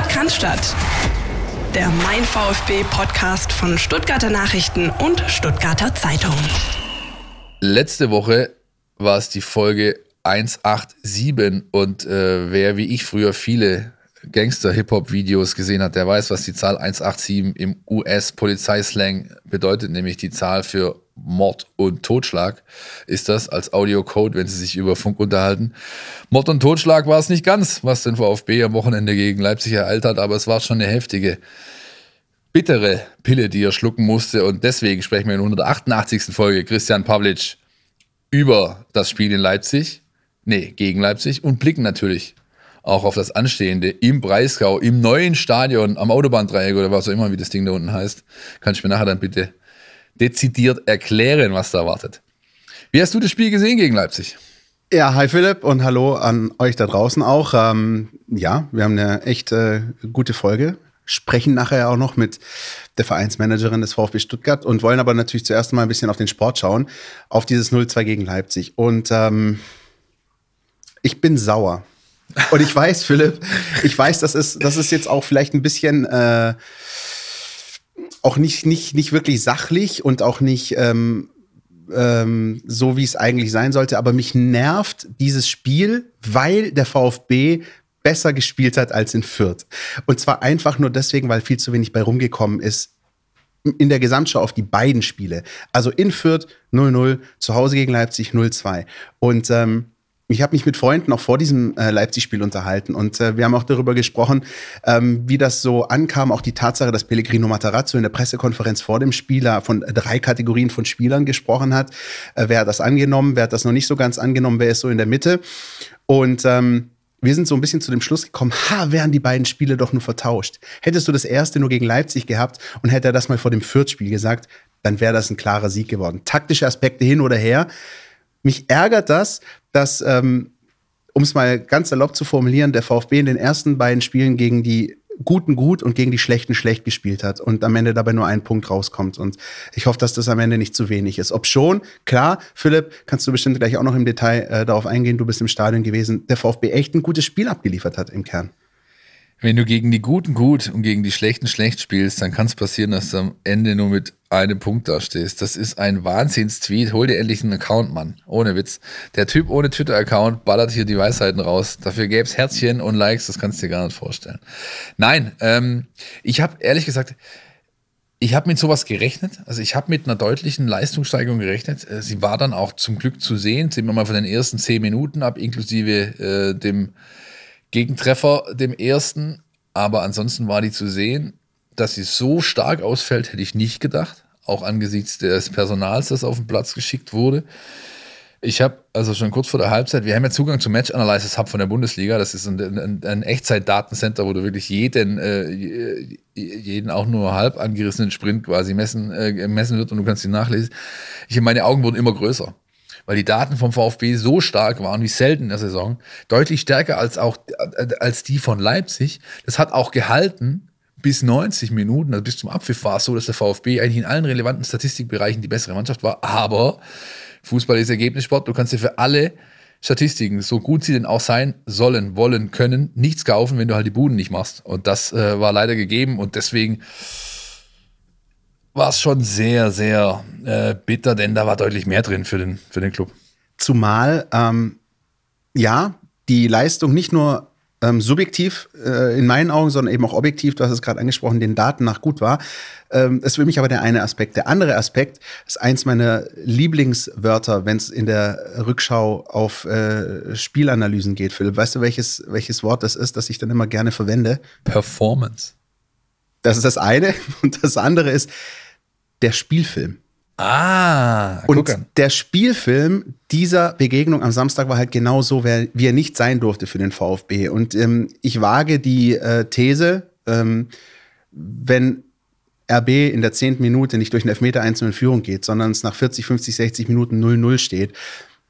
Sport kann statt. Der Mein VfB Podcast von Stuttgarter Nachrichten und Stuttgarter Zeitung. Letzte Woche war es die Folge 187 und äh, wer wie ich früher viele Gangster-Hip-Hop-Videos gesehen hat, der weiß, was die Zahl 187 im US-Polizeislang bedeutet, nämlich die Zahl für Mord und Totschlag ist das als Audiocode, wenn sie sich über Funk unterhalten. Mord und Totschlag war es nicht ganz, was den VfB am Wochenende gegen Leipzig ereilt hat, aber es war schon eine heftige, bittere Pille, die er schlucken musste. Und deswegen sprechen wir in der 188. Folge Christian Pavlic über das Spiel in Leipzig, nee, gegen Leipzig und blicken natürlich auch auf das Anstehende im Breisgau, im neuen Stadion, am Autobahndreieck oder was auch immer, wie das Ding da unten heißt. Kannst du mir nachher dann bitte dezidiert erklären, was da erwartet. Wie hast du das Spiel gesehen gegen Leipzig? Ja, hi Philipp und hallo an euch da draußen auch. Ähm, ja, wir haben eine echt äh, gute Folge. Sprechen nachher auch noch mit der Vereinsmanagerin des VfB Stuttgart und wollen aber natürlich zuerst mal ein bisschen auf den Sport schauen, auf dieses 0-2 gegen Leipzig. Und ähm, ich bin sauer. Und ich weiß, Philipp, ich weiß, das ist, das ist jetzt auch vielleicht ein bisschen äh, auch nicht, nicht, nicht wirklich sachlich und auch nicht ähm, ähm, so, wie es eigentlich sein sollte. Aber mich nervt dieses Spiel, weil der VfB besser gespielt hat als in Fürth. Und zwar einfach nur deswegen, weil viel zu wenig bei rumgekommen ist in der Gesamtschau auf die beiden Spiele. Also in Fürth 0-0, zu Hause gegen Leipzig 0-2. Und ähm, ich habe mich mit Freunden auch vor diesem äh, Leipzig-Spiel unterhalten und äh, wir haben auch darüber gesprochen, ähm, wie das so ankam, auch die Tatsache, dass Pellegrino Matarazzo in der Pressekonferenz vor dem Spieler von drei Kategorien von Spielern gesprochen hat. Äh, wer hat das angenommen, wer hat das noch nicht so ganz angenommen, wer ist so in der Mitte. Und ähm, wir sind so ein bisschen zu dem Schluss gekommen, ha, wären die beiden Spiele doch nur vertauscht. Hättest du das erste nur gegen Leipzig gehabt und hätte er das mal vor dem Fürth-Spiel gesagt, dann wäre das ein klarer Sieg geworden. Taktische Aspekte hin oder her. Mich ärgert das, dass, ähm, um es mal ganz salopp zu formulieren, der VfB in den ersten beiden Spielen gegen die Guten gut und gegen die Schlechten schlecht gespielt hat und am Ende dabei nur ein Punkt rauskommt. Und ich hoffe, dass das am Ende nicht zu wenig ist. Ob schon, klar, Philipp, kannst du bestimmt gleich auch noch im Detail äh, darauf eingehen, du bist im Stadion gewesen, der VfB echt ein gutes Spiel abgeliefert hat im Kern. Wenn du gegen die Guten gut und gegen die Schlechten schlecht spielst, dann kann es passieren, dass du am Ende nur mit einem Punkt dastehst. Das ist ein Wahnsinns-Tweet. Hol dir endlich einen Account, Mann. Ohne Witz. Der Typ ohne Twitter-Account ballert hier die Weisheiten raus. Dafür gäbe es Herzchen und Likes, das kannst du dir gar nicht vorstellen. Nein, ähm, ich habe ehrlich gesagt, ich habe mit sowas gerechnet. Also ich habe mit einer deutlichen Leistungssteigerung gerechnet. Äh, sie war dann auch zum Glück zu sehen. Sehen wir mal von den ersten zehn Minuten ab, inklusive äh, dem Gegentreffer, dem ersten. Aber ansonsten war die zu sehen, dass sie so stark ausfällt, hätte ich nicht gedacht. Auch angesichts des Personals, das auf den Platz geschickt wurde. Ich habe also schon kurz vor der Halbzeit, wir haben ja Zugang zum Match Analysis Hub von der Bundesliga. Das ist ein, ein, ein Echtzeit-Datencenter, wo du wirklich jeden, äh, jeden auch nur halb angerissenen Sprint quasi messen, äh, messen wird und du kannst ihn nachlesen. Ich, meine Augen wurden immer größer weil die Daten vom VfB so stark waren wie selten in der Saison, deutlich stärker als auch als die von Leipzig. Das hat auch gehalten bis 90 Minuten, also bis zum Abpfiff war es so, dass der VfB eigentlich in allen relevanten Statistikbereichen die bessere Mannschaft war. Aber Fußball ist Ergebnissport. Du kannst dir für alle Statistiken, so gut sie denn auch sein sollen, wollen, können, nichts kaufen, wenn du halt die Buden nicht machst. Und das äh, war leider gegeben und deswegen war es schon sehr, sehr äh, bitter, denn da war deutlich mehr drin für den, für den Club. Zumal, ähm, ja, die Leistung nicht nur ähm, subjektiv äh, in meinen Augen, sondern eben auch objektiv, du hast es gerade angesprochen, den Daten nach gut war. Ähm, das ist für mich aber der eine Aspekt. Der andere Aspekt ist eins meiner Lieblingswörter, wenn es in der Rückschau auf äh, Spielanalysen geht, Philipp. Weißt du, welches, welches Wort das ist, das ich dann immer gerne verwende? Performance. Das ist das eine. Und das andere ist der Spielfilm. Ah, und an. der Spielfilm dieser Begegnung am Samstag war halt genau so, wie er nicht sein durfte für den VfB. Und ähm, ich wage die äh, These, ähm, wenn RB in der zehnten Minute nicht durch einen Elfmeter einzeln in Führung geht, sondern es nach 40, 50, 60 Minuten 0-0 steht,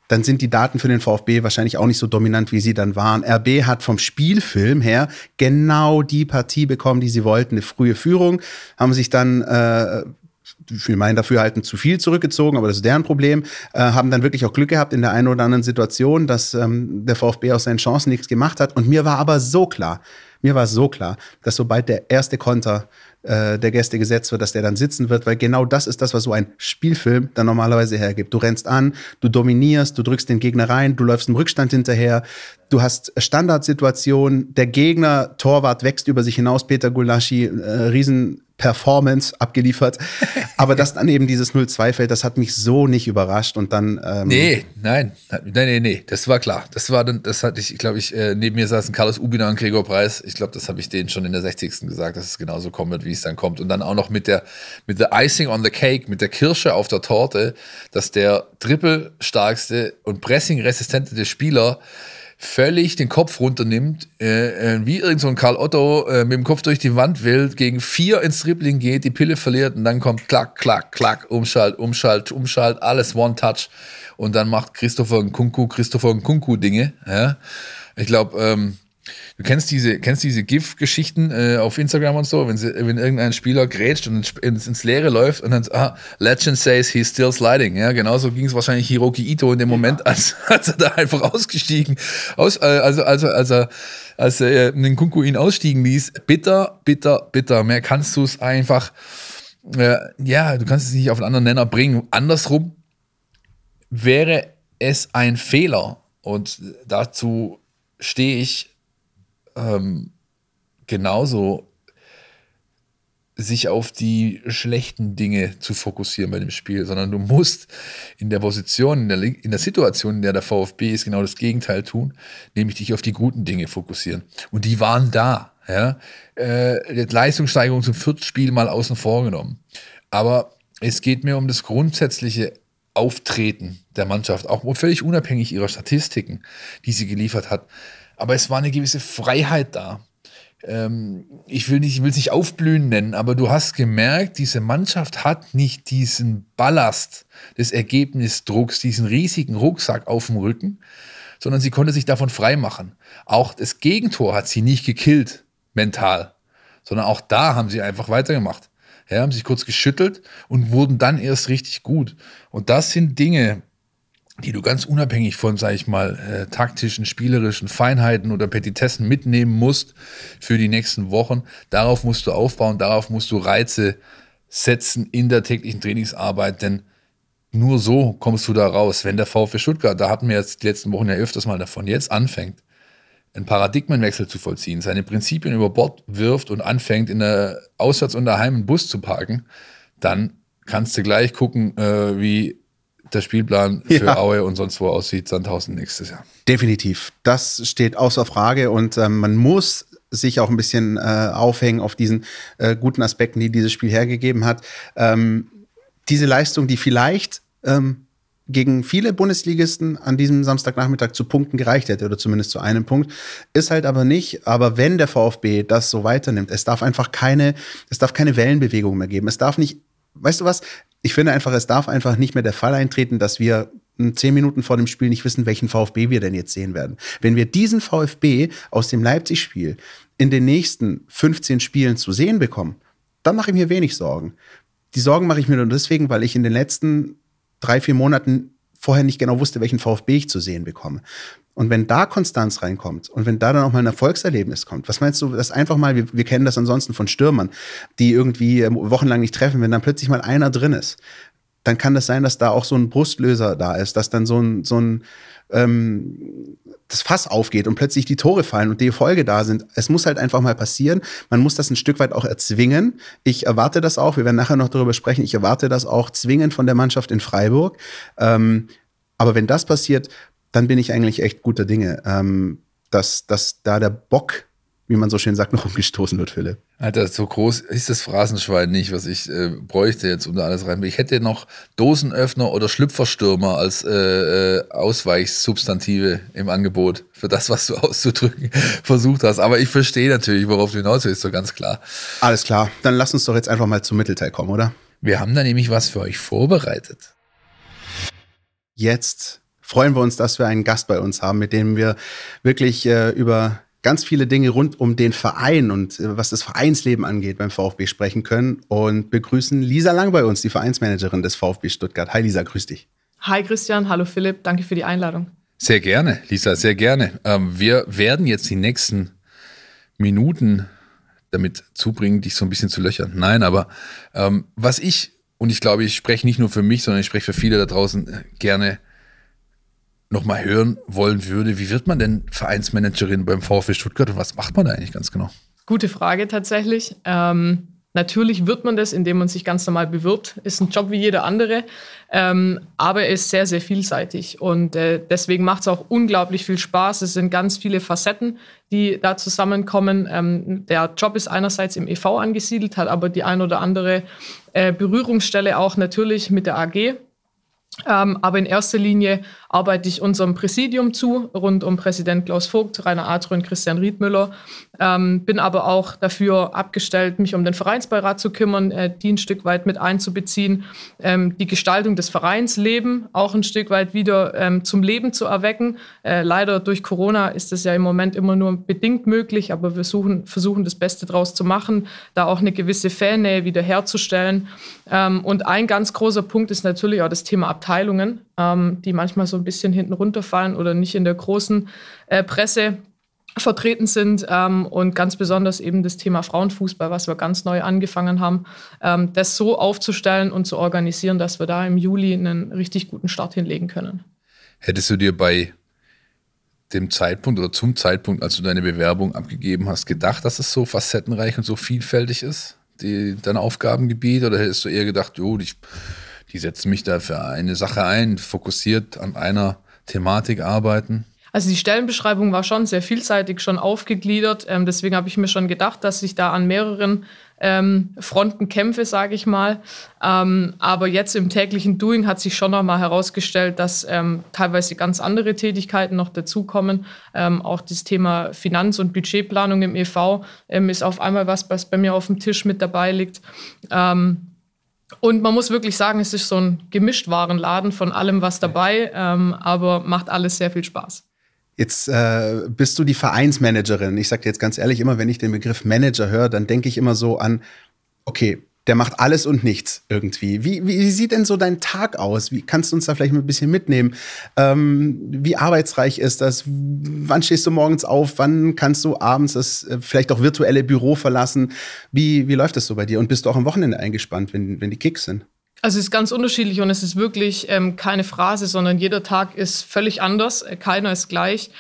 dann sind die Daten für den VfB wahrscheinlich auch nicht so dominant, wie sie dann waren. RB hat vom Spielfilm her genau die Partie bekommen, die sie wollten. Eine frühe Führung, haben sich dann äh, für mein Dafürhalten zu viel zurückgezogen, aber das ist deren Problem, äh, haben dann wirklich auch Glück gehabt in der einen oder anderen Situation, dass ähm, der VfB aus seinen Chancen nichts gemacht hat. Und mir war aber so klar, Mir war so klar, dass sobald der erste Konter äh, der Gäste gesetzt wird, dass der dann sitzen wird, weil genau das ist das, was so ein Spielfilm dann normalerweise hergibt. Du rennst an, du dominierst, du drückst den Gegner rein, du läufst im Rückstand hinterher, du hast Standardsituationen, der Gegner, Torwart wächst über sich hinaus, Peter Gulaschi, äh, riesen Performance abgeliefert. Aber dass dann eben dieses 0-2 fällt, das hat mich so nicht überrascht. Und dann. Ähm nee, nein, nein, nee, nee, das war klar. Das war dann, das hatte ich, glaube ich, äh, neben mir saßen Carlos Ubina und Gregor Preis. Ich glaube, das habe ich denen schon in der 60. gesagt, dass es genauso kommen wird, wie es dann kommt. Und dann auch noch mit der, mit der Icing on the Cake, mit der Kirsche auf der Torte, dass der trippelstarkste und pressing-resistente Spieler völlig den Kopf runternimmt, äh, äh, wie irgend so ein Karl Otto äh, mit dem Kopf durch die Wand will, gegen vier ins Dribbling geht, die Pille verliert und dann kommt klack, klack, klack, umschalt, umschalt, umschalt, alles One-Touch und dann macht Christopher Kunku, Christopher Kunku Dinge. Ja? Ich glaube, ähm, Du kennst diese, kennst diese GIF-Geschichten äh, auf Instagram und so, wenn, sie, wenn irgendein Spieler grätscht und ins, ins Leere läuft und dann, ah, Legend says he's still sliding. Ja, genauso ging es wahrscheinlich Hiroki Ito in dem Moment, als, als er da einfach ausgestiegen, aus, äh, also, also, als er, als er den Kunku ihn ausstiegen ließ. Bitter, bitter, bitter. Mehr kannst du es einfach, äh, ja, du kannst es nicht auf einen anderen Nenner bringen. Andersrum wäre es ein Fehler und dazu stehe ich ähm, genauso sich auf die schlechten Dinge zu fokussieren bei dem Spiel, sondern du musst in der Position, in der, in der Situation, in der der VfB ist, genau das Gegenteil tun, nämlich dich auf die guten Dinge fokussieren. Und die waren da. Ja? Äh, Leistungssteigerung zum vierten Spiel mal außen vor genommen. Aber es geht mir um das grundsätzliche Auftreten der Mannschaft, auch völlig unabhängig ihrer Statistiken, die sie geliefert hat aber es war eine gewisse Freiheit da. Ähm, ich will nicht, es nicht aufblühen nennen, aber du hast gemerkt, diese Mannschaft hat nicht diesen Ballast des Ergebnisdrucks, diesen riesigen Rucksack auf dem Rücken, sondern sie konnte sich davon frei machen. Auch das Gegentor hat sie nicht gekillt, mental, sondern auch da haben sie einfach weitergemacht. Ja, haben sich kurz geschüttelt und wurden dann erst richtig gut. Und das sind Dinge, die du ganz unabhängig von, sag ich mal, äh, taktischen, spielerischen Feinheiten oder Petitessen mitnehmen musst für die nächsten Wochen. Darauf musst du aufbauen, darauf musst du Reize setzen in der täglichen Trainingsarbeit, denn nur so kommst du da raus. Wenn der VfB Stuttgart, da hatten wir jetzt die letzten Wochen ja öfters mal davon, jetzt anfängt, einen Paradigmenwechsel zu vollziehen, seine Prinzipien über Bord wirft und anfängt, in der Auswärts- und daheim einen Bus zu parken, dann kannst du gleich gucken, äh, wie der Spielplan für ja. Aue und sonst wo aussieht, Sandhausen nächstes Jahr. Definitiv. Das steht außer Frage und ähm, man muss sich auch ein bisschen äh, aufhängen auf diesen äh, guten Aspekten, die dieses Spiel hergegeben hat. Ähm, diese Leistung, die vielleicht ähm, gegen viele Bundesligisten an diesem Samstagnachmittag zu Punkten gereicht hätte oder zumindest zu einem Punkt, ist halt aber nicht. Aber wenn der VfB das so weiternimmt, es darf einfach keine, es darf keine Wellenbewegung mehr geben. Es darf nicht weißt du was? Ich finde einfach, es darf einfach nicht mehr der Fall eintreten, dass wir zehn Minuten vor dem Spiel nicht wissen, welchen VfB wir denn jetzt sehen werden. Wenn wir diesen VfB aus dem Leipzig-Spiel in den nächsten 15 Spielen zu sehen bekommen, dann mache ich mir wenig Sorgen. Die Sorgen mache ich mir nur deswegen, weil ich in den letzten drei, vier Monaten vorher nicht genau wusste, welchen VfB ich zu sehen bekomme. Und wenn da Konstanz reinkommt und wenn da dann auch mal ein Erfolgserlebnis kommt, was meinst du, das einfach mal, wir, wir kennen das ansonsten von Stürmern, die irgendwie ähm, wochenlang nicht treffen, wenn dann plötzlich mal einer drin ist, dann kann das sein, dass da auch so ein Brustlöser da ist, dass dann so ein, so ein ähm, das Fass aufgeht und plötzlich die Tore fallen und die Erfolge da sind. Es muss halt einfach mal passieren. Man muss das ein Stück weit auch erzwingen. Ich erwarte das auch. Wir werden nachher noch darüber sprechen. Ich erwarte das auch zwingend von der Mannschaft in Freiburg. Ähm, aber wenn das passiert, dann bin ich eigentlich echt guter Dinge, ähm, dass, dass da der Bock, wie man so schön sagt, noch umgestoßen wird, Philipp. Alter, so groß ist das Phrasenschwein nicht, was ich äh, bräuchte jetzt, um da alles rein. Ich hätte noch Dosenöffner oder Schlüpferstürmer als äh, äh, Ausweichsubstantive im Angebot für das, was du auszudrücken versucht hast. Aber ich verstehe natürlich, worauf du hinaus willst, so ganz klar. Alles klar, dann lass uns doch jetzt einfach mal zum Mittelteil kommen, oder? Wir haben da nämlich was für euch vorbereitet. Jetzt freuen wir uns, dass wir einen Gast bei uns haben, mit dem wir wirklich äh, über ganz viele Dinge rund um den Verein und äh, was das Vereinsleben angeht beim VfB sprechen können und begrüßen Lisa Lang bei uns, die Vereinsmanagerin des VfB Stuttgart. Hi Lisa, grüß dich. Hi Christian, hallo Philipp, danke für die Einladung. Sehr gerne, Lisa, sehr gerne. Ähm, wir werden jetzt die nächsten Minuten damit zubringen, dich so ein bisschen zu löchern. Nein, aber ähm, was ich, und ich glaube, ich spreche nicht nur für mich, sondern ich spreche für viele da draußen äh, gerne nochmal hören wollen würde, wie wird man denn Vereinsmanagerin beim VfB Stuttgart und was macht man da eigentlich ganz genau? Gute Frage tatsächlich. Ähm, natürlich wird man das, indem man sich ganz normal bewirbt. Ist ein Job wie jeder andere, ähm, aber er ist sehr, sehr vielseitig und äh, deswegen macht es auch unglaublich viel Spaß. Es sind ganz viele Facetten, die da zusammenkommen. Ähm, der Job ist einerseits im EV angesiedelt, hat aber die ein oder andere äh, Berührungsstelle auch natürlich mit der AG. Ähm, aber in erster Linie arbeite ich unserem Präsidium zu, rund um Präsident Klaus Vogt, Rainer Adro und Christian Riedmüller. Ähm, bin aber auch dafür abgestellt, mich um den Vereinsbeirat zu kümmern, äh, die ein Stück weit mit einzubeziehen, ähm, die Gestaltung des Vereinsleben auch ein Stück weit wieder ähm, zum Leben zu erwecken. Äh, leider durch Corona ist das ja im Moment immer nur bedingt möglich, aber wir suchen, versuchen das Beste draus zu machen, da auch eine gewisse Fannähe wieder herzustellen. Ähm, und ein ganz großer Punkt ist natürlich auch das Thema Abteilungen, ähm, die manchmal so ein bisschen hinten runterfallen oder nicht in der großen äh, Presse vertreten sind ähm, und ganz besonders eben das Thema Frauenfußball, was wir ganz neu angefangen haben, ähm, das so aufzustellen und zu organisieren, dass wir da im Juli einen richtig guten Start hinlegen können. Hättest du dir bei dem Zeitpunkt oder zum Zeitpunkt, als du deine Bewerbung abgegeben hast, gedacht, dass es so facettenreich und so vielfältig ist, die, dein Aufgabengebiet? Oder hättest du eher gedacht, jo, ich die setzen mich da für eine Sache ein, fokussiert an einer Thematik arbeiten. Also die Stellenbeschreibung war schon sehr vielseitig, schon aufgegliedert. Ähm, deswegen habe ich mir schon gedacht, dass ich da an mehreren ähm, Fronten kämpfe, sage ich mal. Ähm, aber jetzt im täglichen Doing hat sich schon noch mal herausgestellt, dass ähm, teilweise ganz andere Tätigkeiten noch dazukommen. Ähm, auch das Thema Finanz- und Budgetplanung im EV ähm, ist auf einmal was, was bei mir auf dem Tisch mit dabei liegt. Ähm, und man muss wirklich sagen, es ist so ein Gemischtwarenladen von allem was dabei, ähm, aber macht alles sehr viel Spaß. Jetzt äh, bist du die Vereinsmanagerin. Ich sage dir jetzt ganz ehrlich, immer wenn ich den Begriff Manager höre, dann denke ich immer so an, okay, der macht alles und nichts irgendwie. Wie, wie sieht denn so dein Tag aus? Wie kannst du uns da vielleicht mal ein bisschen mitnehmen? Ähm, wie arbeitsreich ist das? Wann stehst du morgens auf? Wann kannst du abends das äh, vielleicht auch virtuelle Büro verlassen? Wie, wie läuft das so bei dir? Und bist du auch am Wochenende eingespannt, wenn, wenn die Kicks sind? Also es ist ganz unterschiedlich und es ist wirklich ähm, keine Phrase, sondern jeder Tag ist völlig anders. Keiner ist gleich.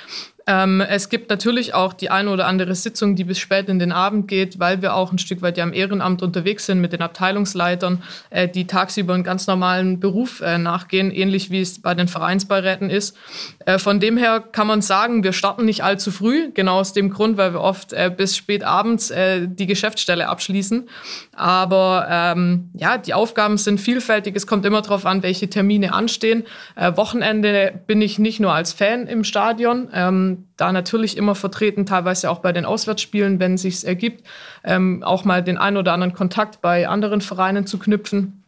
Ähm, es gibt natürlich auch die eine oder andere Sitzung, die bis spät in den Abend geht, weil wir auch ein Stück weit ja im Ehrenamt unterwegs sind mit den Abteilungsleitern, äh, die tagsüber einen ganz normalen Beruf äh, nachgehen, ähnlich wie es bei den Vereinsbeiräten ist. Äh, von dem her kann man sagen, wir starten nicht allzu früh, genau aus dem Grund, weil wir oft äh, bis spät abends äh, die Geschäftsstelle abschließen. Aber ähm, ja, die Aufgaben sind vielfältig. Es kommt immer darauf an, welche Termine anstehen. Äh, Wochenende bin ich nicht nur als Fan im Stadion. Ähm, da natürlich immer vertreten, teilweise auch bei den Auswärtsspielen, wenn es sich ergibt, ähm, auch mal den einen oder anderen Kontakt bei anderen Vereinen zu knüpfen.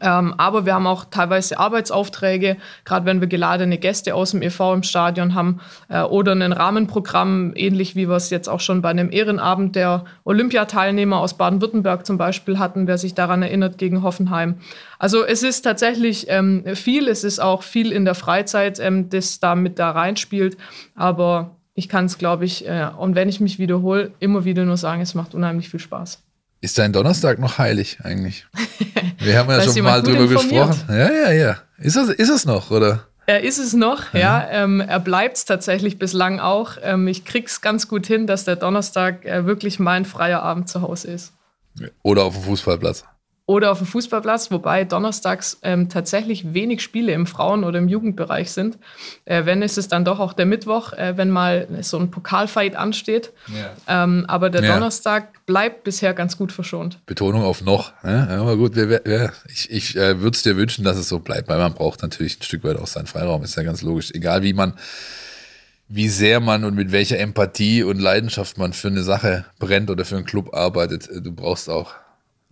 Ähm, aber wir haben auch teilweise Arbeitsaufträge, gerade wenn wir geladene Gäste aus dem EV im Stadion haben äh, oder ein Rahmenprogramm, ähnlich wie wir es jetzt auch schon bei einem Ehrenabend der Olympiateilnehmer aus Baden-Württemberg zum Beispiel hatten, wer sich daran erinnert, gegen Hoffenheim. Also es ist tatsächlich ähm, viel, es ist auch viel in der Freizeit, ähm, das da mit da reinspielt, aber ich kann es, glaube ich, äh, und wenn ich mich wiederhole, immer wieder nur sagen, es macht unheimlich viel Spaß. Ist dein Donnerstag noch heilig eigentlich? Wir haben ja schon mal drüber gesprochen. Ja, ja, ja. Ist es, ist es noch, oder? Er ist es noch, ja. ja. Ähm, er bleibt es tatsächlich bislang auch. Ähm, ich krieg's ganz gut hin, dass der Donnerstag äh, wirklich mein freier Abend zu Hause ist. Oder auf dem Fußballplatz oder auf dem Fußballplatz, wobei donnerstags ähm, tatsächlich wenig Spiele im Frauen- oder im Jugendbereich sind. Äh, wenn ist es dann doch auch der Mittwoch, äh, wenn mal so ein Pokalfight ansteht. Ja. Ähm, aber der ja. Donnerstag bleibt bisher ganz gut verschont. Betonung auf noch. Ne? Aber gut, wir, wir, ich, ich äh, würde es dir wünschen, dass es so bleibt, weil man braucht natürlich ein Stück weit auch seinen Freiraum, ist ja ganz logisch. Egal wie man wie sehr man und mit welcher Empathie und Leidenschaft man für eine Sache brennt oder für einen Club arbeitet, äh, du brauchst auch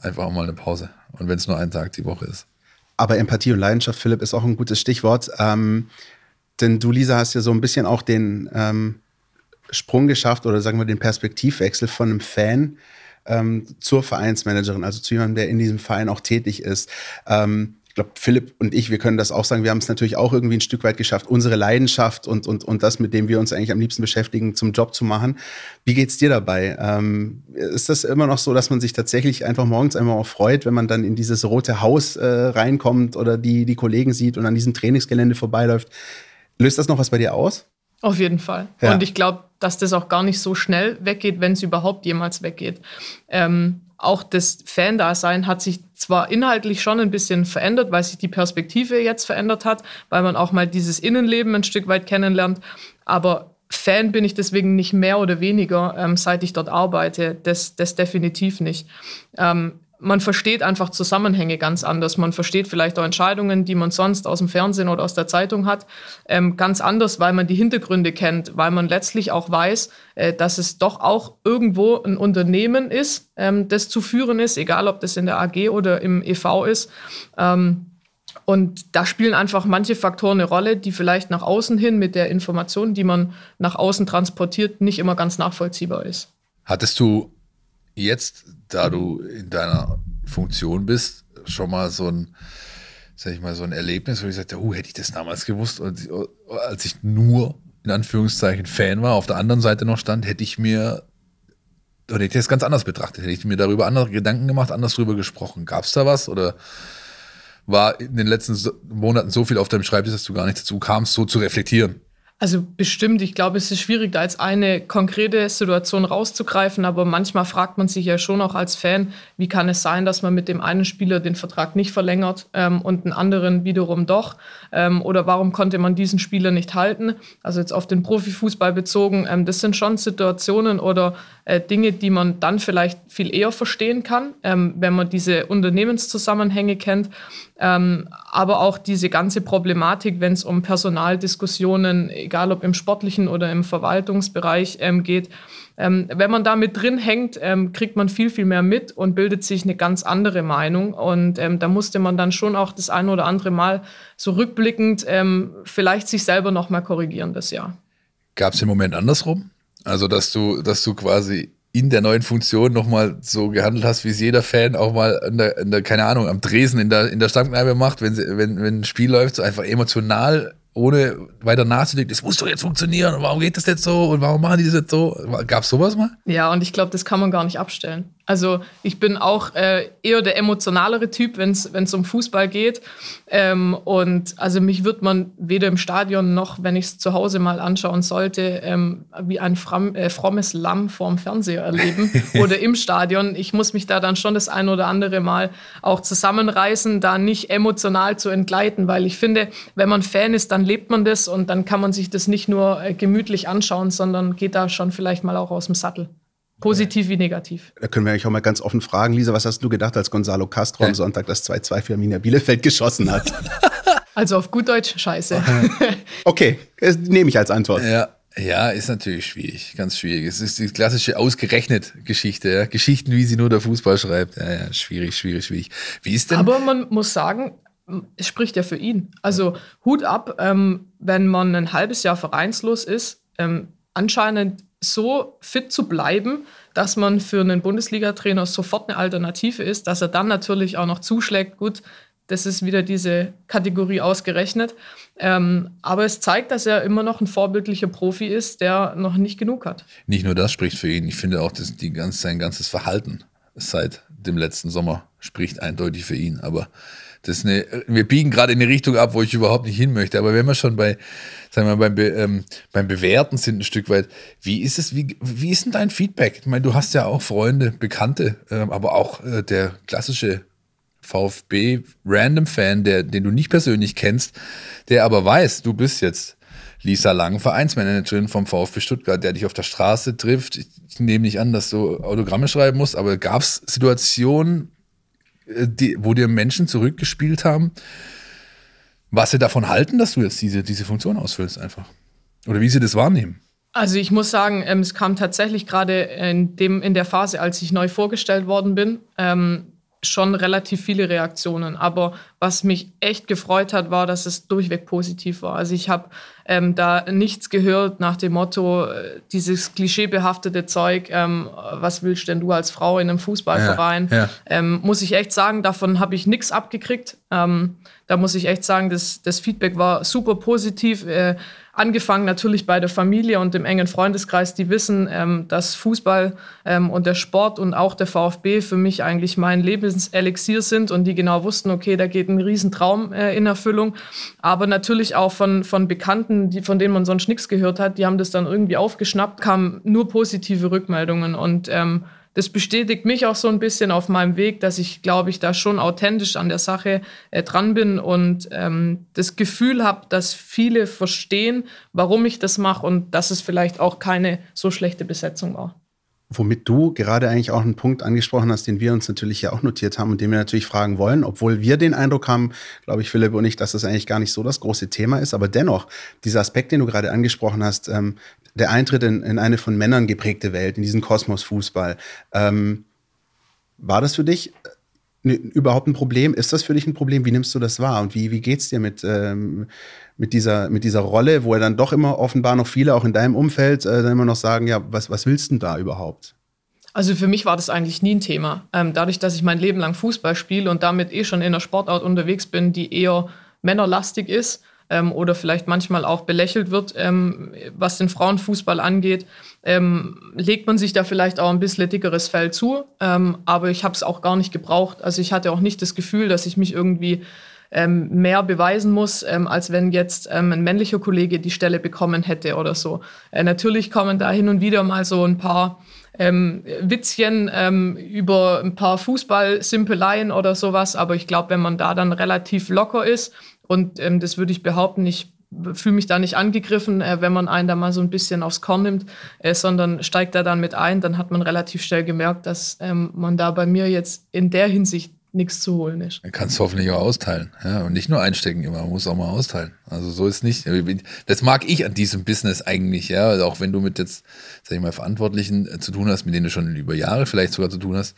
einfach mal eine Pause. Und wenn es nur ein Tag die Woche ist. Aber Empathie und Leidenschaft, Philipp, ist auch ein gutes Stichwort. Ähm, denn du, Lisa, hast ja so ein bisschen auch den ähm, Sprung geschafft oder sagen wir den Perspektivwechsel von einem Fan ähm, zur Vereinsmanagerin, also zu jemandem, der in diesem Verein auch tätig ist. Ähm, ich glaube, Philipp und ich, wir können das auch sagen, wir haben es natürlich auch irgendwie ein Stück weit geschafft, unsere Leidenschaft und, und, und das, mit dem wir uns eigentlich am liebsten beschäftigen, zum Job zu machen. Wie geht's dir dabei? Ähm, ist das immer noch so, dass man sich tatsächlich einfach morgens einmal auch freut, wenn man dann in dieses rote Haus äh, reinkommt oder die, die Kollegen sieht und an diesem Trainingsgelände vorbeiläuft? Löst das noch was bei dir aus? Auf jeden Fall. Ja. Und ich glaube, dass das auch gar nicht so schnell weggeht, wenn es überhaupt jemals weggeht. Ähm, auch das Fan-Dasein hat sich zwar inhaltlich schon ein bisschen verändert, weil sich die Perspektive jetzt verändert hat, weil man auch mal dieses Innenleben ein Stück weit kennenlernt, aber Fan bin ich deswegen nicht mehr oder weniger, ähm, seit ich dort arbeite. Das, das definitiv nicht. Ähm, man versteht einfach Zusammenhänge ganz anders. Man versteht vielleicht auch Entscheidungen, die man sonst aus dem Fernsehen oder aus der Zeitung hat, ähm, ganz anders, weil man die Hintergründe kennt, weil man letztlich auch weiß, äh, dass es doch auch irgendwo ein Unternehmen ist, ähm, das zu führen ist, egal ob das in der AG oder im EV ist. Ähm, und da spielen einfach manche Faktoren eine Rolle, die vielleicht nach außen hin mit der Information, die man nach außen transportiert, nicht immer ganz nachvollziehbar ist. Hattest du jetzt, da du in deiner Funktion bist, schon mal so ein, sag ich mal, so ein Erlebnis, wo ich sagte, oh, hätte ich das damals gewusst, als ich nur in Anführungszeichen Fan war, auf der anderen Seite noch stand, hätte ich mir oder hätte ich das ganz anders betrachtet, hätte ich mir darüber andere Gedanken gemacht, anders drüber gesprochen. Gab es da was oder war in den letzten Monaten so viel auf deinem Schreibtisch, dass du gar nicht dazu kamst, so zu reflektieren? Also bestimmt, ich glaube, es ist schwierig, da jetzt eine konkrete Situation rauszugreifen, aber manchmal fragt man sich ja schon auch als Fan, wie kann es sein, dass man mit dem einen Spieler den Vertrag nicht verlängert ähm, und einen anderen wiederum doch? Ähm, oder warum konnte man diesen Spieler nicht halten? Also jetzt auf den Profifußball bezogen, ähm, das sind schon Situationen oder äh, Dinge, die man dann vielleicht viel eher verstehen kann, ähm, wenn man diese Unternehmenszusammenhänge kennt. Ähm, aber auch diese ganze Problematik, wenn es um Personaldiskussionen, egal ob im sportlichen oder im Verwaltungsbereich ähm, geht. Ähm, wenn man da mit drin hängt, ähm, kriegt man viel, viel mehr mit und bildet sich eine ganz andere Meinung. Und ähm, da musste man dann schon auch das eine oder andere Mal so rückblickend ähm, vielleicht sich selber nochmal korrigieren, das Jahr. Gab es im Moment andersrum? Also, dass du, dass du quasi in der neuen Funktion nochmal so gehandelt hast, wie es jeder Fan auch mal in der, in der, keine Ahnung, am Dresen in der, in der Stammkneipe macht, wenn, sie, wenn, wenn ein Spiel läuft, so einfach emotional ohne weiter nachzudenken, das muss doch jetzt funktionieren und warum geht das jetzt so und warum machen die das jetzt so? Gab es sowas mal? Ja, und ich glaube, das kann man gar nicht abstellen. Also ich bin auch äh, eher der emotionalere Typ, wenn es um Fußball geht. Ähm, und also mich wird man weder im Stadion noch, wenn ich es zu Hause mal anschauen sollte, ähm, wie ein fram, äh, frommes Lamm vorm Fernseher erleben oder im Stadion. Ich muss mich da dann schon das ein oder andere Mal auch zusammenreißen, da nicht emotional zu entgleiten, weil ich finde, wenn man Fan ist, dann lebt man das und dann kann man sich das nicht nur äh, gemütlich anschauen, sondern geht da schon vielleicht mal auch aus dem Sattel. Positiv wie negativ. Da können wir eigentlich auch mal ganz offen fragen. Lisa, was hast du gedacht, als Gonzalo Castro am Sonntag das 2-2 für Arminia Bielefeld geschossen hat? Also auf gut Deutsch, scheiße. okay, das nehme ich als Antwort. Ja. Ja, ist natürlich schwierig, ganz schwierig. Es ist die klassische ausgerechnet Geschichte, ja? Geschichten, wie sie nur der Fußball schreibt. Ja, ja, schwierig, schwierig, schwierig. Wie ist denn? Aber man muss sagen, es spricht ja für ihn. Also Hut ab, ähm, wenn man ein halbes Jahr vereinslos ist, ähm, anscheinend so fit zu bleiben, dass man für einen Bundesliga-Trainer sofort eine Alternative ist, dass er dann natürlich auch noch zuschlägt. Gut, das ist wieder diese Kategorie ausgerechnet. Ähm, aber es zeigt, dass er immer noch ein vorbildlicher Profi ist, der noch nicht genug hat. Nicht nur das spricht für ihn, ich finde auch, dass die ganze, sein ganzes Verhalten seit dem letzten Sommer spricht eindeutig für ihn. Aber das eine, wir biegen gerade in eine Richtung ab, wo ich überhaupt nicht hin möchte. Aber wenn wir schon bei, sagen wir beim, Be, ähm, beim Bewerten sind ein Stück weit, wie ist es, wie, wie ist denn dein Feedback? Ich meine, du hast ja auch Freunde, Bekannte, äh, aber auch äh, der klassische VfB-Random-Fan, den du nicht persönlich kennst, der aber weiß, du bist jetzt Lisa Lang, Vereinsmanagerin vom VfB Stuttgart, der dich auf der Straße trifft. Ich nehme nicht an, dass du Autogramme schreiben musst, aber gab es Situationen, äh, die, wo dir Menschen zurückgespielt haben, was sie davon halten, dass du jetzt diese, diese Funktion ausfüllst einfach? Oder wie sie das wahrnehmen? Also ich muss sagen, ähm, es kam tatsächlich gerade in, in der Phase, als ich neu vorgestellt worden bin, ähm, schon relativ viele Reaktionen. Aber was mich echt gefreut hat, war, dass es durchweg positiv war. Also ich habe ähm, da nichts gehört nach dem Motto, äh, dieses klischeebehaftete Zeug, ähm, was willst denn du als Frau in einem Fußballverein? Ja, ja. Ähm, muss ich echt sagen, davon habe ich nichts abgekriegt. Ähm, da muss ich echt sagen, das, das Feedback war super positiv. Äh, angefangen natürlich bei der Familie und dem engen Freundeskreis, die wissen, ähm, dass Fußball ähm, und der Sport und auch der VfB für mich eigentlich mein Lebenselixier sind und die genau wussten, okay, da geht ein Riesentraum äh, in Erfüllung. Aber natürlich auch von, von Bekannten, die, von denen man sonst nichts gehört hat, die haben das dann irgendwie aufgeschnappt, kamen nur positive Rückmeldungen und ähm, das bestätigt mich auch so ein bisschen auf meinem Weg, dass ich, glaube ich, da schon authentisch an der Sache äh, dran bin und ähm, das Gefühl habe, dass viele verstehen, warum ich das mache und dass es vielleicht auch keine so schlechte Besetzung war womit du gerade eigentlich auch einen Punkt angesprochen hast, den wir uns natürlich ja auch notiert haben und den wir natürlich fragen wollen, obwohl wir den Eindruck haben, glaube ich, Philipp und ich, dass das eigentlich gar nicht so das große Thema ist, aber dennoch, dieser Aspekt, den du gerade angesprochen hast, ähm, der Eintritt in, in, eine von Männern geprägte Welt, in diesen Kosmos Fußball, ähm, war das für dich überhaupt ein Problem? Ist das für dich ein Problem? Wie nimmst du das wahr? Und wie, wie geht es dir mit, ähm, mit, dieser, mit dieser Rolle, wo er dann doch immer offenbar noch viele, auch in deinem Umfeld, äh, dann immer noch sagen, ja, was, was willst du denn da überhaupt? Also für mich war das eigentlich nie ein Thema. Ähm, dadurch, dass ich mein Leben lang Fußball spiele und damit eh schon in einer Sportart unterwegs bin, die eher männerlastig ist, ähm, oder vielleicht manchmal auch belächelt wird, ähm, was den Frauenfußball angeht, ähm, legt man sich da vielleicht auch ein bisschen dickeres Fell zu. Ähm, aber ich habe es auch gar nicht gebraucht. Also ich hatte auch nicht das Gefühl, dass ich mich irgendwie ähm, mehr beweisen muss, ähm, als wenn jetzt ein männlicher Kollege die Stelle bekommen hätte oder so. Äh, natürlich kommen da hin und wieder mal so ein paar ähm, Witzchen ähm, über ein paar Fußballsimpeleien oder sowas. Aber ich glaube, wenn man da dann relativ locker ist und ähm, das würde ich behaupten, ich fühle mich da nicht angegriffen, äh, wenn man einen da mal so ein bisschen aufs Korn nimmt, äh, sondern steigt da dann mit ein, dann hat man relativ schnell gemerkt, dass ähm, man da bei mir jetzt in der Hinsicht nichts zu holen ist. Man kann es hoffentlich auch austeilen. Ja, und nicht nur einstecken immer, man muss auch mal austeilen. Also so ist nicht. Das mag ich an diesem Business eigentlich, ja. Also auch wenn du mit jetzt, sag ich mal, Verantwortlichen äh, zu tun hast, mit denen du schon über Jahre vielleicht sogar zu tun hast,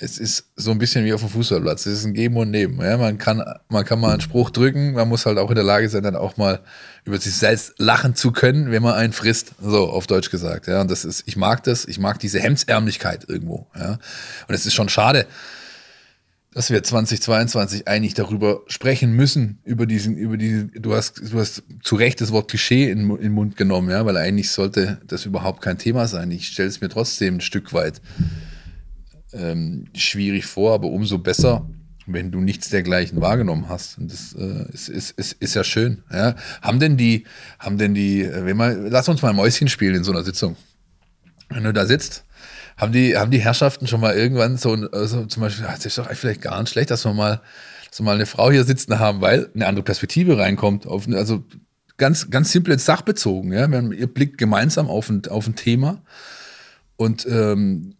es ist so ein bisschen wie auf dem Fußballplatz. Es ist ein Geben und Nehmen. Ja, man kann, man kann mal einen Spruch drücken, man muss halt auch in der Lage sein, dann auch mal über sich selbst lachen zu können, wenn man einen frisst. So, auf Deutsch gesagt. Ja, und das ist, ich mag das, ich mag diese Hemdsärmlichkeit irgendwo. Ja, und es ist schon schade, dass wir 2022 eigentlich darüber sprechen müssen, über diesen, über diesen, du hast, du hast zu Recht das Wort Klischee in, in den Mund genommen, ja, weil eigentlich sollte das überhaupt kein Thema sein. Ich stelle es mir trotzdem ein Stück weit ähm, schwierig vor, aber umso besser, wenn du nichts dergleichen wahrgenommen hast. Und das äh, ist, ist, ist, ist ja schön. Ja? Haben denn die, haben denn die, äh, wenn mal, lass uns mal Mäuschen spielen in so einer Sitzung. Wenn du da sitzt, haben die, haben die Herrschaften schon mal irgendwann so, also zum Beispiel, es ist doch vielleicht gar nicht schlecht, dass wir mal, dass wir mal eine Frau hier sitzen haben, weil eine andere Perspektive reinkommt. Auf, also ganz, ganz simpel sachbezogen. Ja? Ihr blickt gemeinsam auf ein, auf ein Thema und ähm,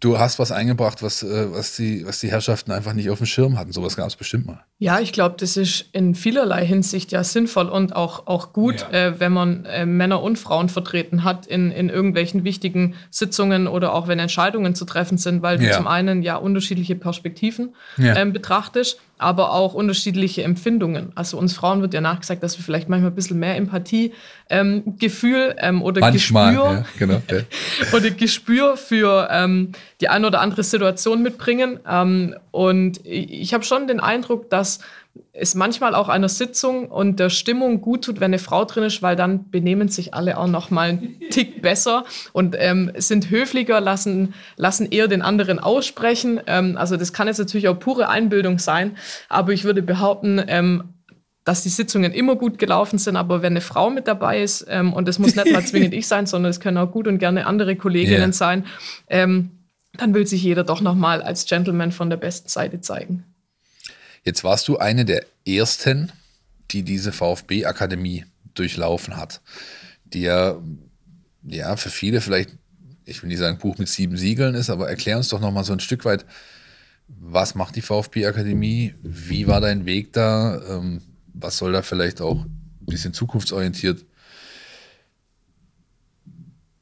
du hast was eingebracht, was, äh, was, die, was die Herrschaften einfach nicht auf dem Schirm hatten. Sowas gab es bestimmt mal. Ja, ich glaube, das ist in vielerlei Hinsicht ja sinnvoll und auch, auch gut, ja. äh, wenn man äh, Männer und Frauen vertreten hat in, in irgendwelchen wichtigen Sitzungen oder auch wenn Entscheidungen zu treffen sind, weil du ja. zum einen ja unterschiedliche Perspektiven ja. ähm, betrachtest aber auch unterschiedliche Empfindungen. Also uns Frauen wird ja nachgesagt, dass wir vielleicht manchmal ein bisschen mehr Empathie, ähm, Gefühl ähm, oder manchmal, Gespür, genau, oder Gespür für ähm, die eine oder andere Situation mitbringen. Ähm, und ich habe schon den Eindruck, dass es manchmal auch einer Sitzung und der Stimmung gut tut, wenn eine Frau drin ist, weil dann benehmen sich alle auch noch mal einen Tick besser und ähm, sind höflicher, lassen, lassen eher den anderen aussprechen. Ähm, also das kann jetzt natürlich auch pure Einbildung sein, aber ich würde behaupten, ähm, dass die Sitzungen immer gut gelaufen sind, aber wenn eine Frau mit dabei ist, ähm, und das muss nicht mal zwingend ich sein, sondern es können auch gut und gerne andere Kolleginnen yeah. sein, ähm, dann will sich jeder doch noch mal als Gentleman von der besten Seite zeigen. Jetzt warst du eine der ersten, die diese VfB-Akademie durchlaufen hat, die ja, ja für viele vielleicht, ich will nicht sagen Buch mit sieben Siegeln ist, aber erklär uns doch noch mal so ein Stück weit, was macht die VfB-Akademie? Wie war dein Weg da? Ähm, was soll da vielleicht auch ein bisschen zukunftsorientiert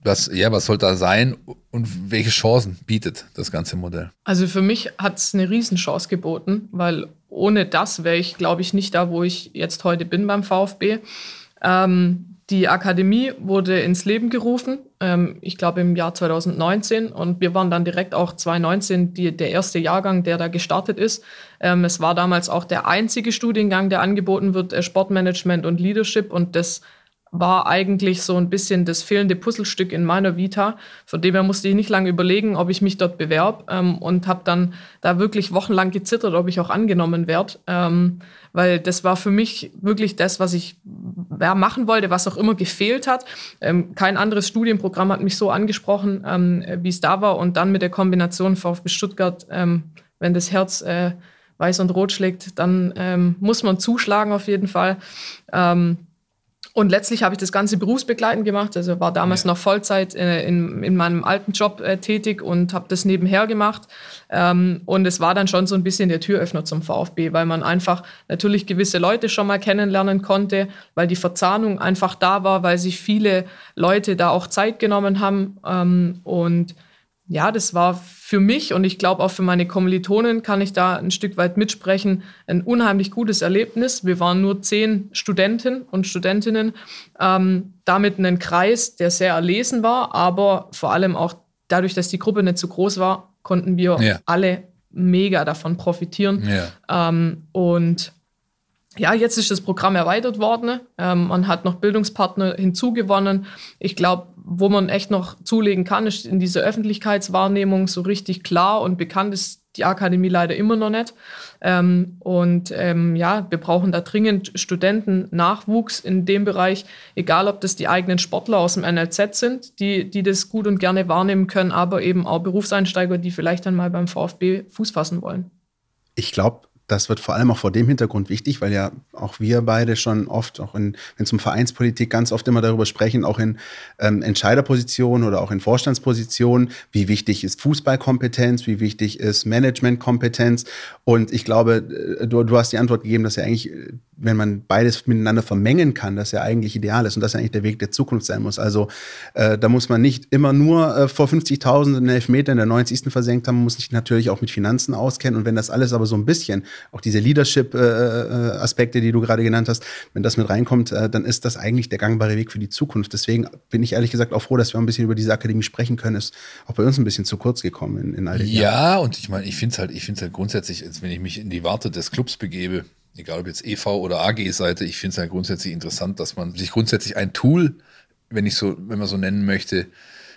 was, ja, was soll da sein und welche Chancen bietet das ganze Modell? Also für mich hat es eine Riesenchance geboten, weil ohne das wäre ich, glaube ich, nicht da, wo ich jetzt heute bin beim VfB. Ähm, die Akademie wurde ins Leben gerufen, ähm, ich glaube im Jahr 2019. Und wir waren dann direkt auch 2019 die, der erste Jahrgang, der da gestartet ist. Ähm, es war damals auch der einzige Studiengang, der angeboten wird, äh, Sportmanagement und Leadership. Und das war eigentlich so ein bisschen das fehlende Puzzlestück in meiner Vita. Von dem her musste ich nicht lange überlegen, ob ich mich dort bewerbe ähm, und habe dann da wirklich wochenlang gezittert, ob ich auch angenommen werde, ähm, weil das war für mich wirklich das, was ich ja, machen wollte, was auch immer gefehlt hat. Ähm, kein anderes Studienprogramm hat mich so angesprochen, ähm, wie es da war und dann mit der Kombination VfB Stuttgart, ähm, wenn das Herz äh, weiß und rot schlägt, dann ähm, muss man zuschlagen auf jeden Fall. Und letztlich habe ich das Ganze berufsbegleitend gemacht. Also war damals ja. noch Vollzeit äh, in, in meinem alten Job äh, tätig und habe das nebenher gemacht. Ähm, und es war dann schon so ein bisschen der Türöffner zum VfB, weil man einfach natürlich gewisse Leute schon mal kennenlernen konnte, weil die Verzahnung einfach da war, weil sich viele Leute da auch Zeit genommen haben. Ähm, und ja, das war für mich und ich glaube auch für meine Kommilitonen kann ich da ein Stück weit mitsprechen, ein unheimlich gutes Erlebnis. Wir waren nur zehn Studenten und Studentinnen, ähm, damit einen Kreis, der sehr erlesen war, aber vor allem auch dadurch, dass die Gruppe nicht zu groß war, konnten wir ja. alle mega davon profitieren. Ja. Ähm, und ja, jetzt ist das Programm erweitert worden. Ähm, man hat noch Bildungspartner hinzugewonnen. Ich glaube, wo man echt noch zulegen kann, ist in dieser Öffentlichkeitswahrnehmung so richtig klar und bekannt ist die Akademie leider immer noch nicht. Ähm, und ähm, ja, wir brauchen da dringend Studenten, Nachwuchs in dem Bereich, egal ob das die eigenen Sportler aus dem NLZ sind, die, die das gut und gerne wahrnehmen können, aber eben auch Berufseinsteiger, die vielleicht dann mal beim VfB Fuß fassen wollen. Ich glaube, das wird vor allem auch vor dem Hintergrund wichtig, weil ja auch wir beide schon oft, auch wenn es um Vereinspolitik ganz oft immer darüber sprechen, auch in ähm, Entscheiderpositionen oder auch in Vorstandspositionen, wie wichtig ist Fußballkompetenz, wie wichtig ist Managementkompetenz. Und ich glaube, äh, du, du hast die Antwort gegeben, dass ja eigentlich, wenn man beides miteinander vermengen kann, das ja eigentlich ideal ist und das ja eigentlich der Weg der Zukunft sein muss. Also äh, da muss man nicht immer nur äh, vor 50.000 in Elfmeter in der 90. versenkt haben, man muss sich natürlich auch mit Finanzen auskennen. Und wenn das alles aber so ein bisschen auch diese Leadership-Aspekte, äh, die du gerade genannt hast, wenn das mit reinkommt, äh, dann ist das eigentlich der gangbare Weg für die Zukunft. Deswegen bin ich ehrlich gesagt auch froh, dass wir ein bisschen über diese Akademie sprechen können. Ist auch bei uns ein bisschen zu kurz gekommen in, in all den Ja, Jahren. und ich meine, ich finde es halt, ich finde halt grundsätzlich, wenn ich mich in die Warte des Clubs begebe, egal ob jetzt EV oder AG-Seite, ich finde es halt grundsätzlich interessant, dass man sich grundsätzlich ein Tool, wenn ich so, wenn man so nennen möchte,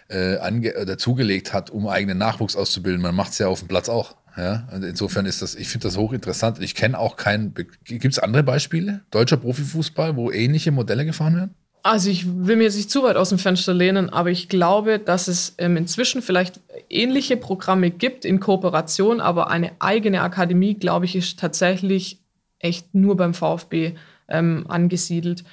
äh, dazugelegt hat, um eigenen Nachwuchs auszubilden. Man macht es ja auf dem Platz auch. Ja, und insofern ist das, ich finde das hochinteressant. Ich kenne auch keinen. Gibt es andere Beispiele? Deutscher Profifußball, wo ähnliche Modelle gefahren werden? Also ich will mir jetzt nicht zu weit aus dem Fenster lehnen, aber ich glaube, dass es ähm, inzwischen vielleicht ähnliche Programme gibt in Kooperation, aber eine eigene Akademie, glaube ich, ist tatsächlich echt nur beim VfB ähm, angesiedelt.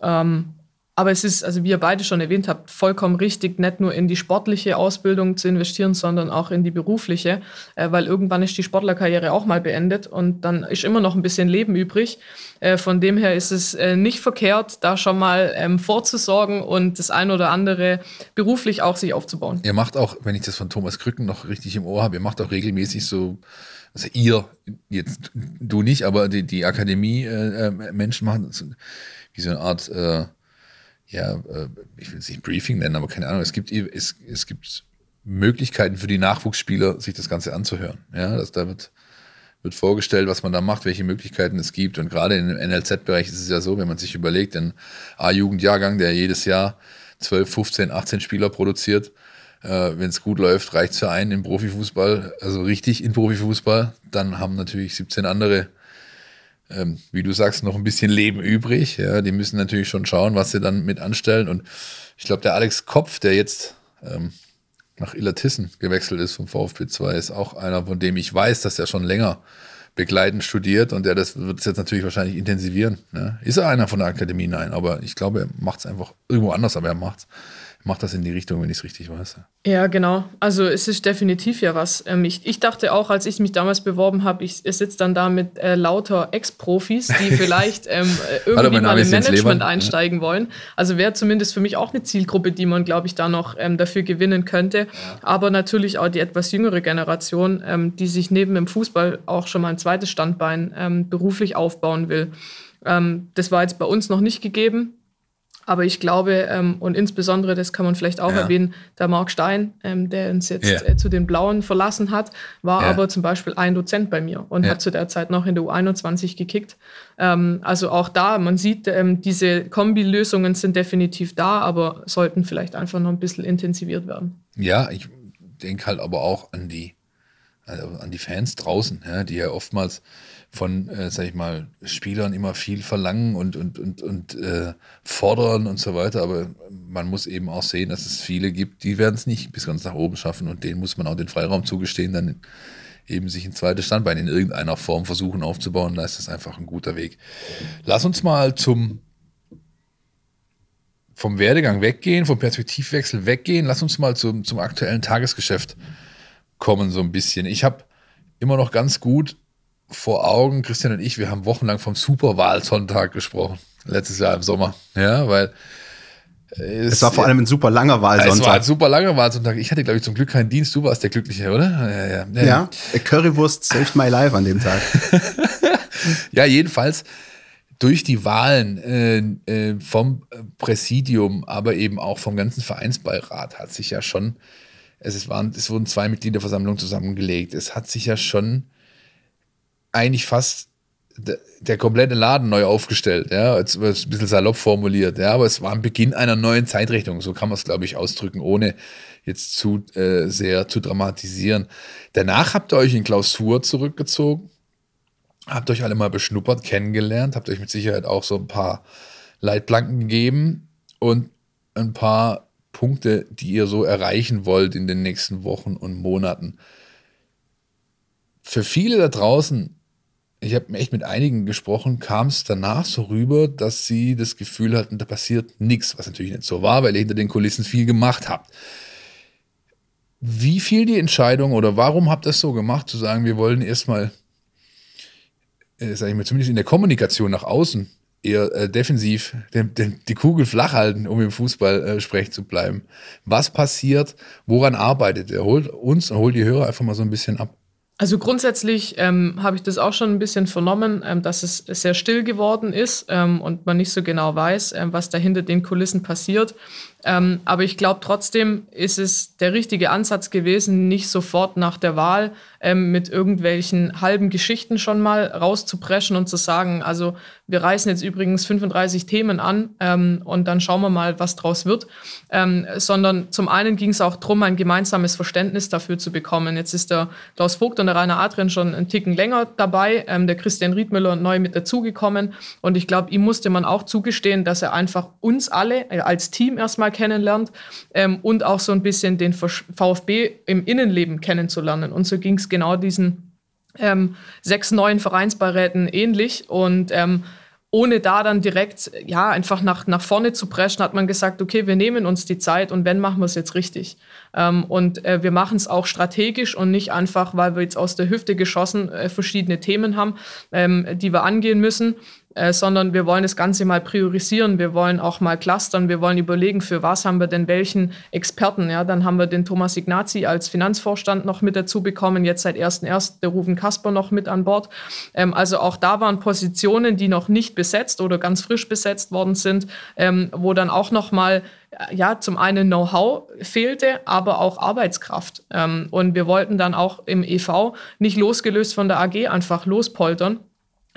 Ähm, aber es ist, also wie ihr beide schon erwähnt habt, vollkommen richtig, nicht nur in die sportliche Ausbildung zu investieren, sondern auch in die berufliche, äh, weil irgendwann ist die Sportlerkarriere auch mal beendet und dann ist immer noch ein bisschen Leben übrig. Äh, von dem her ist es äh, nicht verkehrt, da schon mal ähm, vorzusorgen und das eine oder andere beruflich auch sich aufzubauen. Ihr macht auch, wenn ich das von Thomas Krücken noch richtig im Ohr habe, ihr macht auch regelmäßig so also ihr, jetzt du nicht, aber die, die Akademie äh, machen wie so eine Art äh, ja, äh, ich will es nicht Briefing nennen, aber keine Ahnung, es gibt, es, es gibt Möglichkeiten für die Nachwuchsspieler, sich das Ganze anzuhören. Ja, das, da wird, wird vorgestellt, was man da macht, welche Möglichkeiten es gibt. Und gerade im NLZ-Bereich ist es ja so, wenn man sich überlegt, ein A-Jugendjahrgang, der jedes Jahr 12, 15, 18 Spieler produziert, äh, wenn es gut läuft, reicht es für einen im Profifußball, also richtig in Profifußball. Dann haben natürlich 17 andere ähm, wie du sagst, noch ein bisschen Leben übrig. Ja, die müssen natürlich schon schauen, was sie dann mit anstellen. Und ich glaube, der Alex Kopf, der jetzt ähm, nach Illertissen gewechselt ist vom VfB 2, ist auch einer, von dem ich weiß, dass er schon länger begleitend studiert und der das wird es jetzt natürlich wahrscheinlich intensivieren. Ne? Ist er einer von der Akademie? Nein, aber ich glaube, er macht es einfach irgendwo anders, aber er macht es macht das in die Richtung, wenn ich es richtig weiß. Ja, genau. Also es ist definitiv ja was. Ähm, ich, ich dachte auch, als ich mich damals beworben habe, ich, ich sitze dann da mit äh, lauter Ex-Profis, die vielleicht ähm, äh, irgendwie Hallo, mal im Management einsteigen ja. wollen. Also wäre zumindest für mich auch eine Zielgruppe, die man, glaube ich, da noch ähm, dafür gewinnen könnte. Ja. Aber natürlich auch die etwas jüngere Generation, ähm, die sich neben dem Fußball auch schon mal ein zweites Standbein ähm, beruflich aufbauen will. Ähm, das war jetzt bei uns noch nicht gegeben. Aber ich glaube, ähm, und insbesondere, das kann man vielleicht auch ja. erwähnen, der Marc Stein, ähm, der uns jetzt ja. äh, zu den Blauen verlassen hat, war ja. aber zum Beispiel ein Dozent bei mir und hat zu der Zeit noch in der U21 gekickt. Ähm, also auch da, man sieht, ähm, diese Kombi-Lösungen sind definitiv da, aber sollten vielleicht einfach noch ein bisschen intensiviert werden. Ja, ich denke halt aber auch an die, also an die Fans draußen, die ja oftmals von, äh, sag ich mal, Spielern immer viel verlangen und, und, und, und äh, fordern und so weiter. Aber man muss eben auch sehen, dass es viele gibt, die werden es nicht bis ganz nach oben schaffen und denen muss man auch den Freiraum zugestehen, dann eben sich ein zweites Standbein in irgendeiner Form versuchen aufzubauen. Da ist das einfach ein guter Weg. Lass uns mal zum vom Werdegang weggehen, vom Perspektivwechsel weggehen. Lass uns mal zum, zum aktuellen Tagesgeschäft kommen, so ein bisschen. Ich habe immer noch ganz gut vor Augen, Christian und ich, wir haben wochenlang vom Superwahlsonntag gesprochen, letztes Jahr im Sommer. Ja, weil es, es war vor allem ein super langer Wahlsonntag. Es war ein super langer Wahlsonntag. Ich hatte, glaube ich, zum Glück keinen Dienst. Du warst der Glückliche, oder? Ja, ja, ja. ja Currywurst saved my life an dem Tag. ja, jedenfalls durch die Wahlen äh, äh, vom Präsidium, aber eben auch vom ganzen Vereinsbeirat hat sich ja schon, es, waren, es wurden zwei Mitgliederversammlungen zusammengelegt. Es hat sich ja schon eigentlich fast der komplette Laden neu aufgestellt, ja, jetzt ein bisschen salopp formuliert, ja, aber es war ein Beginn einer neuen Zeitrechnung, so kann man es, glaube ich, ausdrücken, ohne jetzt zu äh, sehr zu dramatisieren. Danach habt ihr euch in Klausur zurückgezogen, habt euch alle mal beschnuppert, kennengelernt, habt euch mit Sicherheit auch so ein paar Leitplanken gegeben und ein paar Punkte, die ihr so erreichen wollt in den nächsten Wochen und Monaten. Für viele da draußen ich habe echt mit einigen gesprochen, kam es danach so rüber, dass sie das Gefühl hatten, da passiert nichts, was natürlich nicht so war, weil ihr hinter den Kulissen viel gemacht habt. Wie fiel die Entscheidung oder warum habt ihr es so gemacht, zu sagen, wir wollen erstmal, äh, sage ich mal, zumindest in der Kommunikation nach außen eher äh, defensiv den, den, die Kugel flach halten, um im Fußball äh, sprech zu bleiben. Was passiert? Woran arbeitet ihr? Holt uns und holt die Hörer einfach mal so ein bisschen ab. Also grundsätzlich ähm, habe ich das auch schon ein bisschen vernommen, ähm, dass es sehr still geworden ist ähm, und man nicht so genau weiß, ähm, was da hinter den Kulissen passiert. Ähm, aber ich glaube trotzdem ist es der richtige Ansatz gewesen, nicht sofort nach der Wahl ähm, mit irgendwelchen halben Geschichten schon mal rauszupreschen und zu sagen, also wir reißen jetzt übrigens 35 Themen an ähm, und dann schauen wir mal, was draus wird. Ähm, sondern zum einen ging es auch darum, ein gemeinsames Verständnis dafür zu bekommen. Jetzt ist der Klaus Vogt und der Rainer Adrian schon einen Ticken länger dabei, ähm, der Christian Riedmüller neu mit dazugekommen. Und ich glaube, ihm musste man auch zugestehen, dass er einfach uns alle äh, als Team erstmal mal kennenlernt ähm, und auch so ein bisschen den VfB im Innenleben kennenzulernen. Und so ging es genau diesen ähm, sechs neuen Vereinsbeiräten ähnlich. Und ähm, ohne da dann direkt, ja, einfach nach, nach vorne zu preschen, hat man gesagt, okay, wir nehmen uns die Zeit und wenn, machen wir es jetzt richtig. Ähm, und äh, wir machen es auch strategisch und nicht einfach, weil wir jetzt aus der Hüfte geschossen äh, verschiedene Themen haben, ähm, die wir angehen müssen, äh, sondern wir wollen das Ganze mal priorisieren, wir wollen auch mal clustern, wir wollen überlegen, für was haben wir denn welchen Experten. Ja, dann haben wir den Thomas Ignazi als Finanzvorstand noch mit dazu bekommen, jetzt seit 1.1. der Rufen Kasper noch mit an Bord. Ähm, also auch da waren Positionen, die noch nicht besetzt oder ganz frisch besetzt worden sind, ähm, wo dann auch noch mal ja, zum einen Know-how fehlte, aber auch Arbeitskraft. Ähm, und wir wollten dann auch im EV nicht losgelöst von der AG einfach lospoltern,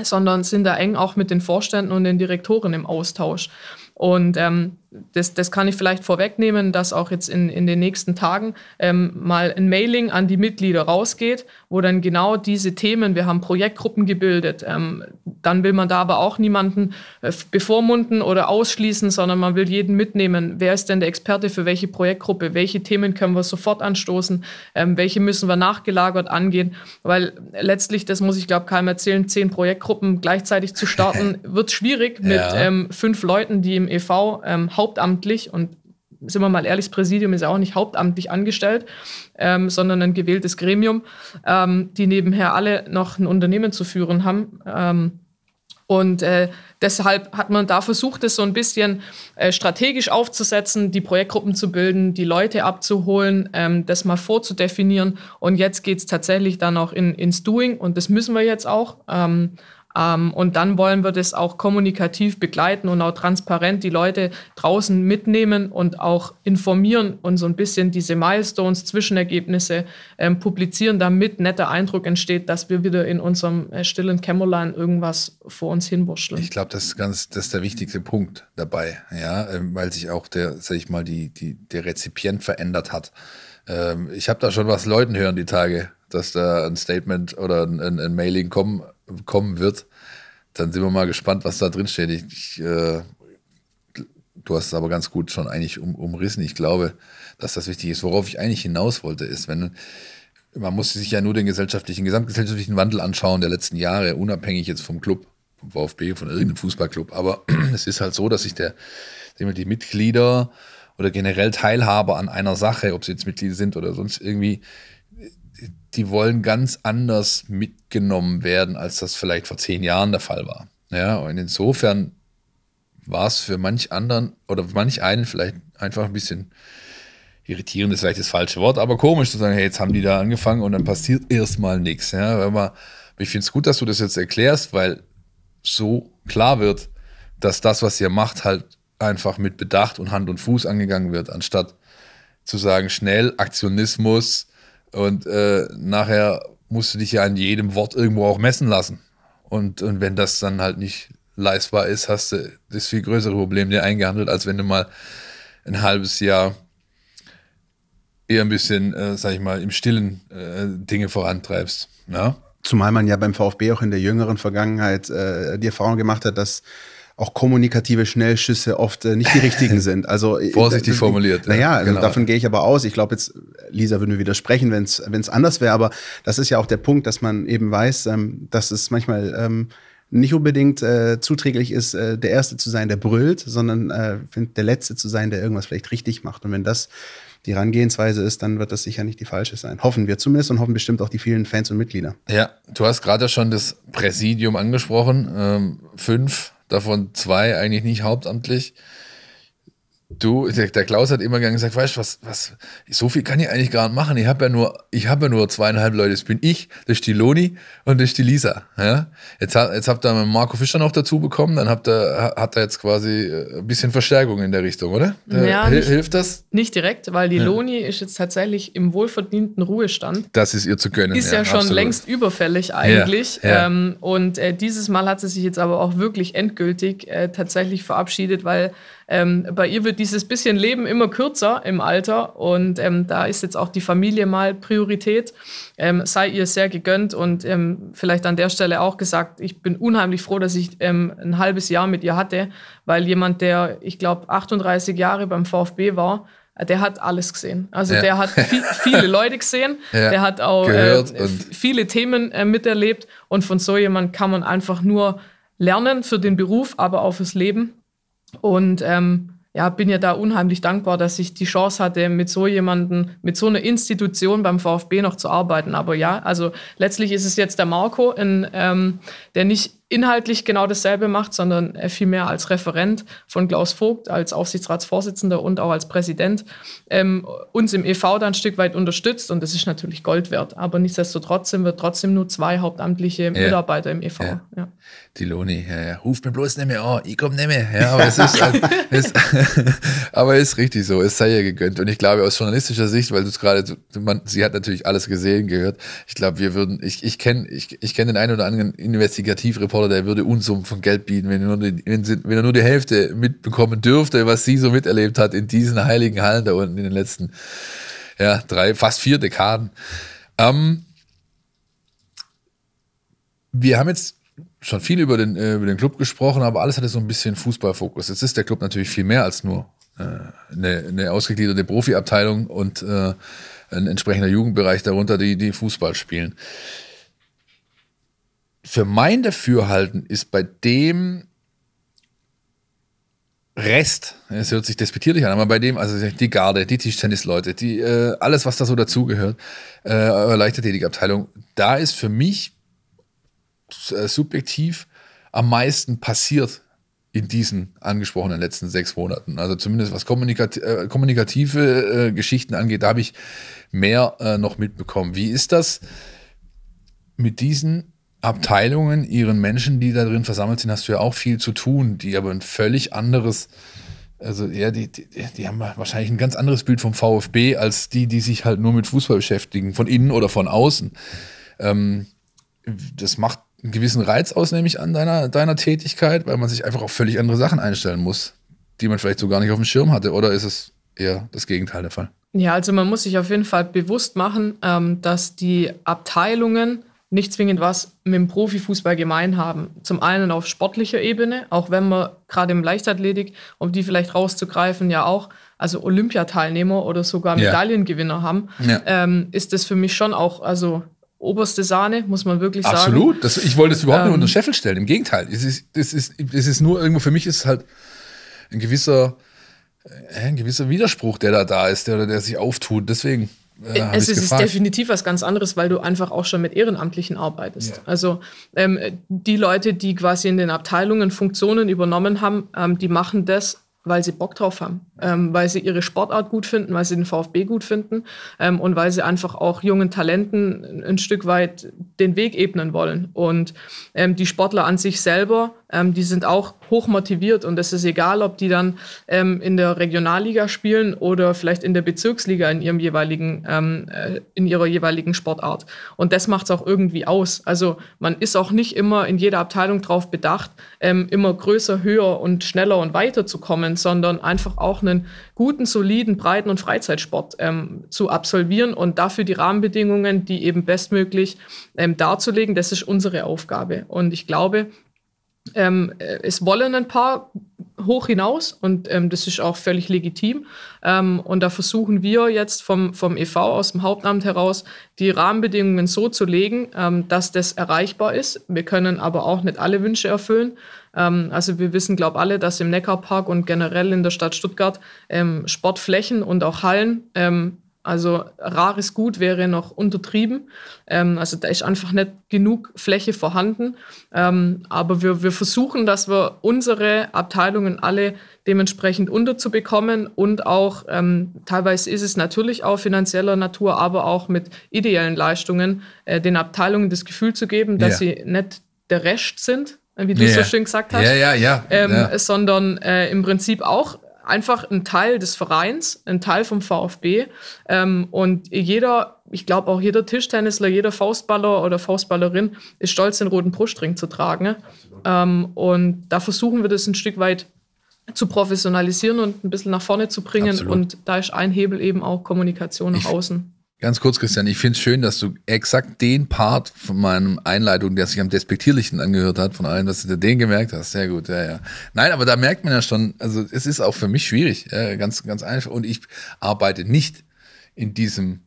sondern sind da eng auch mit den Vorständen und den Direktoren im Austausch. Und ähm, das, das kann ich vielleicht vorwegnehmen, dass auch jetzt in, in den nächsten Tagen ähm, mal ein Mailing an die Mitglieder rausgeht, wo dann genau diese Themen, wir haben Projektgruppen gebildet, ähm, dann will man da aber auch niemanden äh, bevormunden oder ausschließen, sondern man will jeden mitnehmen. Wer ist denn der Experte für welche Projektgruppe? Welche Themen können wir sofort anstoßen? Ähm, welche müssen wir nachgelagert angehen? Weil letztlich, das muss ich glaube keinem erzählen, zehn Projektgruppen gleichzeitig zu starten, wird schwierig mit ja. ähm, fünf Leuten, die im EV ähm, hauptamtlich und sind wir mal ehrlich, das Präsidium ist ja auch nicht hauptamtlich angestellt, ähm, sondern ein gewähltes Gremium, ähm, die nebenher alle noch ein Unternehmen zu führen haben. Ähm, und äh, deshalb hat man da versucht, es so ein bisschen äh, strategisch aufzusetzen, die Projektgruppen zu bilden, die Leute abzuholen, ähm, das mal vorzudefinieren. Und jetzt geht es tatsächlich dann auch in, ins Doing und das müssen wir jetzt auch. Ähm, ähm, und dann wollen wir das auch kommunikativ begleiten und auch transparent die Leute draußen mitnehmen und auch informieren und so ein bisschen diese Milestones, Zwischenergebnisse ähm, publizieren, damit netter Eindruck entsteht, dass wir wieder in unserem äh, stillen Kämmerlein irgendwas vor uns hinwurschteln. Ich glaube, das ist ganz, das ist der wichtigste Punkt dabei, ja, ähm, weil sich auch der, sag ich mal, die, die, der Rezipient verändert hat. Ähm, ich habe da schon was Leuten hören die Tage, dass da ein Statement oder ein, ein, ein Mailing kommen kommen wird. Dann sind wir mal gespannt, was da drin steht. Ich, ich, äh, du hast es aber ganz gut schon eigentlich um, umrissen. Ich glaube, dass das wichtig ist. Worauf ich eigentlich hinaus wollte, ist, wenn man muss sich ja nur den gesellschaftlichen, gesamtgesellschaftlichen Wandel anschauen der letzten Jahre, unabhängig jetzt vom Club, vom VfB, von irgendeinem Fußballclub. Aber es ist halt so, dass sich der, die Mitglieder oder generell Teilhaber an einer Sache, ob sie jetzt Mitglieder sind oder sonst irgendwie, die wollen ganz anders mitgenommen werden, als das vielleicht vor zehn Jahren der Fall war. Ja, und insofern war es für manch anderen oder manch einen vielleicht einfach ein bisschen irritierend, ist vielleicht das falsche Wort, aber komisch zu sagen, hey, jetzt haben die da angefangen und dann passiert erstmal nichts. Ja, man, ich finde es gut, dass du das jetzt erklärst, weil so klar wird, dass das, was ihr macht, halt einfach mit Bedacht und Hand und Fuß angegangen wird, anstatt zu sagen, schnell Aktionismus, und äh, nachher musst du dich ja an jedem Wort irgendwo auch messen lassen. Und, und wenn das dann halt nicht leistbar ist, hast du das viel größere Problem dir eingehandelt, als wenn du mal ein halbes Jahr eher ein bisschen, äh, sag ich mal, im Stillen äh, Dinge vorantreibst. Ja? Zumal man ja beim VfB auch in der jüngeren Vergangenheit äh, die Erfahrung gemacht hat, dass auch kommunikative Schnellschüsse oft äh, nicht die richtigen sind. Also äh, vorsichtig formuliert. Naja, ja, also genau. davon gehe ich aber aus. Ich glaube jetzt, Lisa würde mir widersprechen, wenn es anders wäre, aber das ist ja auch der Punkt, dass man eben weiß, ähm, dass es manchmal ähm, nicht unbedingt äh, zuträglich ist, äh, der Erste zu sein, der brüllt, sondern äh, der Letzte zu sein, der irgendwas vielleicht richtig macht. Und wenn das die Herangehensweise ist, dann wird das sicher nicht die falsche sein. Hoffen wir zumindest und hoffen bestimmt auch die vielen Fans und Mitglieder. Ja, du hast gerade schon das Präsidium angesprochen. Ähm, fünf davon zwei eigentlich nicht hauptamtlich. Du, der, der, Klaus hat immer gern gesagt, weißt du, was, was, so viel kann ich eigentlich gar nicht machen. Ich habe ja nur, ich habe ja nur zweieinhalb Leute. Das bin ich, das ist die Loni und das ist die Lisa. Ja? Jetzt, jetzt habt ihr Marco Fischer noch dazu bekommen, dann habt ihr, hat er jetzt quasi äh, ein bisschen Verstärkung in der Richtung, oder? Ja, Hil nicht, hilft das? Nicht direkt, weil die ja. Loni ist jetzt tatsächlich im wohlverdienten Ruhestand. Das ist ihr zu gönnen. Ist ja, ja schon absolut. längst überfällig eigentlich. Ja, ähm, und äh, dieses Mal hat sie sich jetzt aber auch wirklich endgültig äh, tatsächlich verabschiedet, weil ähm, bei ihr wird dieses bisschen Leben immer kürzer im Alter und ähm, da ist jetzt auch die Familie mal Priorität. Ähm, sei ihr sehr gegönnt und ähm, vielleicht an der Stelle auch gesagt, ich bin unheimlich froh, dass ich ähm, ein halbes Jahr mit ihr hatte, weil jemand, der, ich glaube, 38 Jahre beim VfB war, der hat alles gesehen. Also ja. der hat viel, viele Leute gesehen, ja. der hat auch äh, viele Themen äh, miterlebt und von so jemand kann man einfach nur lernen für den Beruf, aber auch fürs Leben. Und ähm, ja, bin ja da unheimlich dankbar, dass ich die Chance hatte, mit so jemandem, mit so einer Institution beim VfB noch zu arbeiten. Aber ja, also letztlich ist es jetzt der Marco, in, ähm, der nicht inhaltlich genau dasselbe macht, sondern vielmehr als Referent von Klaus Vogt, als Aufsichtsratsvorsitzender und auch als Präsident ähm, uns im EV dann ein Stück weit unterstützt und das ist natürlich Gold wert. Aber nichtsdestotrotz sind wir trotzdem nur zwei hauptamtliche ja. Mitarbeiter im EV. Ja. Ja. Die Loni, ja, ruft mir bloß nicht mehr an, ich komme nicht mehr. Ja, aber es ist, halt, es, aber ist richtig so, es sei ihr gegönnt. Und ich glaube aus journalistischer Sicht, weil du es gerade, sie hat natürlich alles gesehen, gehört, ich glaube, wir würden, ich, ich kenne ich, ich kenn den einen oder anderen Investigativreporter, der würde Unsummen von Geld bieten, wenn er, nur die, wenn, wenn er nur die Hälfte mitbekommen dürfte, was sie so miterlebt hat in diesen heiligen Hallen da unten in den letzten ja, drei, fast vier Dekaden. Ähm, wir haben jetzt schon viel über den, äh, über den Club gesprochen, aber alles hatte so ein bisschen Fußballfokus. Jetzt ist der Club natürlich viel mehr als nur äh, eine, eine ausgegliederte Profiabteilung und äh, ein entsprechender Jugendbereich darunter, die, die Fußball spielen für mein Dafürhalten ist bei dem Rest, es hört sich despektierlich an, aber bei dem, also die Garde, die Tischtennisleute, die, äh, alles, was da so dazugehört, äh, Leichtathletikabteilung, da ist für mich äh, subjektiv am meisten passiert in diesen angesprochenen letzten sechs Monaten. Also zumindest was kommunikati äh, kommunikative äh, Geschichten angeht, da habe ich mehr äh, noch mitbekommen. Wie ist das mit diesen Abteilungen, ihren Menschen, die da drin versammelt sind, hast du ja auch viel zu tun, die aber ein völlig anderes, also ja, die, die, die haben wahrscheinlich ein ganz anderes Bild vom VfB als die, die sich halt nur mit Fußball beschäftigen, von innen oder von außen. Ähm, das macht einen gewissen Reiz aus, nämlich an deiner, deiner Tätigkeit, weil man sich einfach auf völlig andere Sachen einstellen muss, die man vielleicht so gar nicht auf dem Schirm hatte. Oder ist es eher das Gegenteil der Fall? Ja, also man muss sich auf jeden Fall bewusst machen, ähm, dass die Abteilungen nicht zwingend was mit dem Profifußball gemein haben. Zum einen auf sportlicher Ebene, auch wenn man gerade im Leichtathletik, um die vielleicht rauszugreifen, ja auch, also Olympiateilnehmer oder sogar Medaillengewinner ja. haben, ja. Ähm, ist das für mich schon auch, also oberste Sahne, muss man wirklich sagen. Absolut. Das, ich wollte es überhaupt ähm, nicht unter den Scheffel stellen. Im Gegenteil. Es ist, es, ist, es ist nur irgendwo, für mich ist es halt ein gewisser, äh, ein gewisser Widerspruch, der da da ist, der, der sich auftut. Deswegen. Äh, es ist gefragt. definitiv was ganz anderes, weil du einfach auch schon mit Ehrenamtlichen arbeitest. Ja. Also ähm, die Leute, die quasi in den Abteilungen Funktionen übernommen haben, ähm, die machen das weil sie Bock drauf haben, ähm, weil sie ihre Sportart gut finden, weil sie den VfB gut finden ähm, und weil sie einfach auch jungen Talenten ein Stück weit den Weg ebnen wollen. Und ähm, die Sportler an sich selber, ähm, die sind auch hoch motiviert und es ist egal, ob die dann ähm, in der Regionalliga spielen oder vielleicht in der Bezirksliga in ihrem jeweiligen, ähm, äh, in ihrer jeweiligen Sportart. Und das macht es auch irgendwie aus. Also man ist auch nicht immer in jeder Abteilung darauf bedacht, immer größer, höher und schneller und weiter zu kommen können, sondern einfach auch einen guten, soliden, breiten und Freizeitsport ähm, zu absolvieren und dafür die Rahmenbedingungen, die eben bestmöglich ähm, darzulegen, das ist unsere Aufgabe. Und ich glaube, ähm, es wollen ein paar hoch hinaus und ähm, das ist auch völlig legitim. Ähm, und da versuchen wir jetzt vom, vom EV aus dem Hauptamt heraus die Rahmenbedingungen so zu legen, ähm, dass das erreichbar ist. Wir können aber auch nicht alle Wünsche erfüllen. Ähm, also wir wissen, glaube alle, dass im Neckarpark und generell in der Stadt Stuttgart ähm, Sportflächen und auch Hallen ähm, also rares Gut wäre noch untertrieben. Ähm, also da ist einfach nicht genug Fläche vorhanden. Ähm, aber wir, wir versuchen, dass wir unsere Abteilungen alle dementsprechend unterzubekommen und auch ähm, teilweise ist es natürlich auch finanzieller Natur, aber auch mit ideellen Leistungen äh, den Abteilungen das Gefühl zu geben, dass ja. sie nicht der Rest sind, wie du yeah. so schön gesagt hast, ja, ja, ja. Ähm, sondern äh, im Prinzip auch einfach ein Teil des Vereins, ein Teil vom VfB. Ähm, und jeder, ich glaube auch jeder Tischtennisler, jeder Faustballer oder Faustballerin ist stolz, den roten Brustring zu tragen. Ähm, und da versuchen wir das ein Stück weit zu professionalisieren und ein bisschen nach vorne zu bringen. Absolut. Und da ist ein Hebel eben auch Kommunikation nach ich, außen. Ganz kurz, Christian, ich finde es schön, dass du exakt den Part von meinem Einleitung, der sich am despektierlichsten angehört hat, von allen, dass du den gemerkt hast. Sehr gut, ja, ja. Nein, aber da merkt man ja schon, also es ist auch für mich schwierig, ganz, ganz einfach. Und ich arbeite nicht in diesem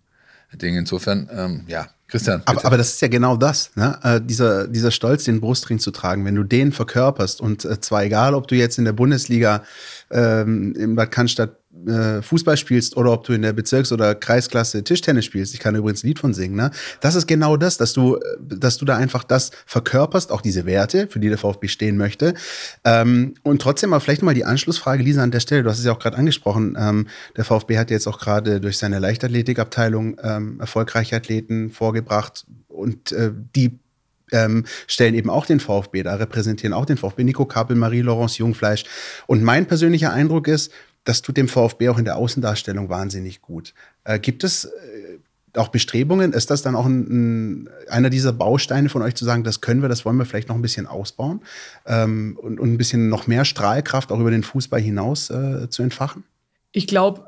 Ding. Insofern, ähm, ja, Christian. Aber, aber, das ist ja genau das, ne? Äh, dieser, dieser Stolz, den Brustring zu tragen, wenn du den verkörperst und äh, zwar egal, ob du jetzt in der Bundesliga ähm, in Bad Cannstatt äh, Fußball spielst oder ob du in der Bezirks- oder Kreisklasse Tischtennis spielst. Ich kann übrigens ein Lied von singen. Ne? Das ist genau das, dass du, dass du da einfach das verkörperst, auch diese Werte, für die der VfB stehen möchte. Ähm, und trotzdem mal vielleicht mal die Anschlussfrage, Lisa, an der Stelle. Du hast es ja auch gerade angesprochen. Ähm, der VfB hat jetzt auch gerade durch seine Leichtathletikabteilung ähm, erfolgreiche Athleten vorgebracht und äh, die ähm, stellen eben auch den VfB, da repräsentieren auch den VfB Nico Kappel, Marie-Laurence Jungfleisch. Und mein persönlicher Eindruck ist, das tut dem VfB auch in der Außendarstellung wahnsinnig gut. Äh, gibt es äh, auch Bestrebungen? Ist das dann auch ein, ein, einer dieser Bausteine von euch zu sagen, das können wir, das wollen wir vielleicht noch ein bisschen ausbauen ähm, und, und, ein bisschen noch mehr Strahlkraft auch über den Fußball hinaus äh, zu entfachen? Ich glaube,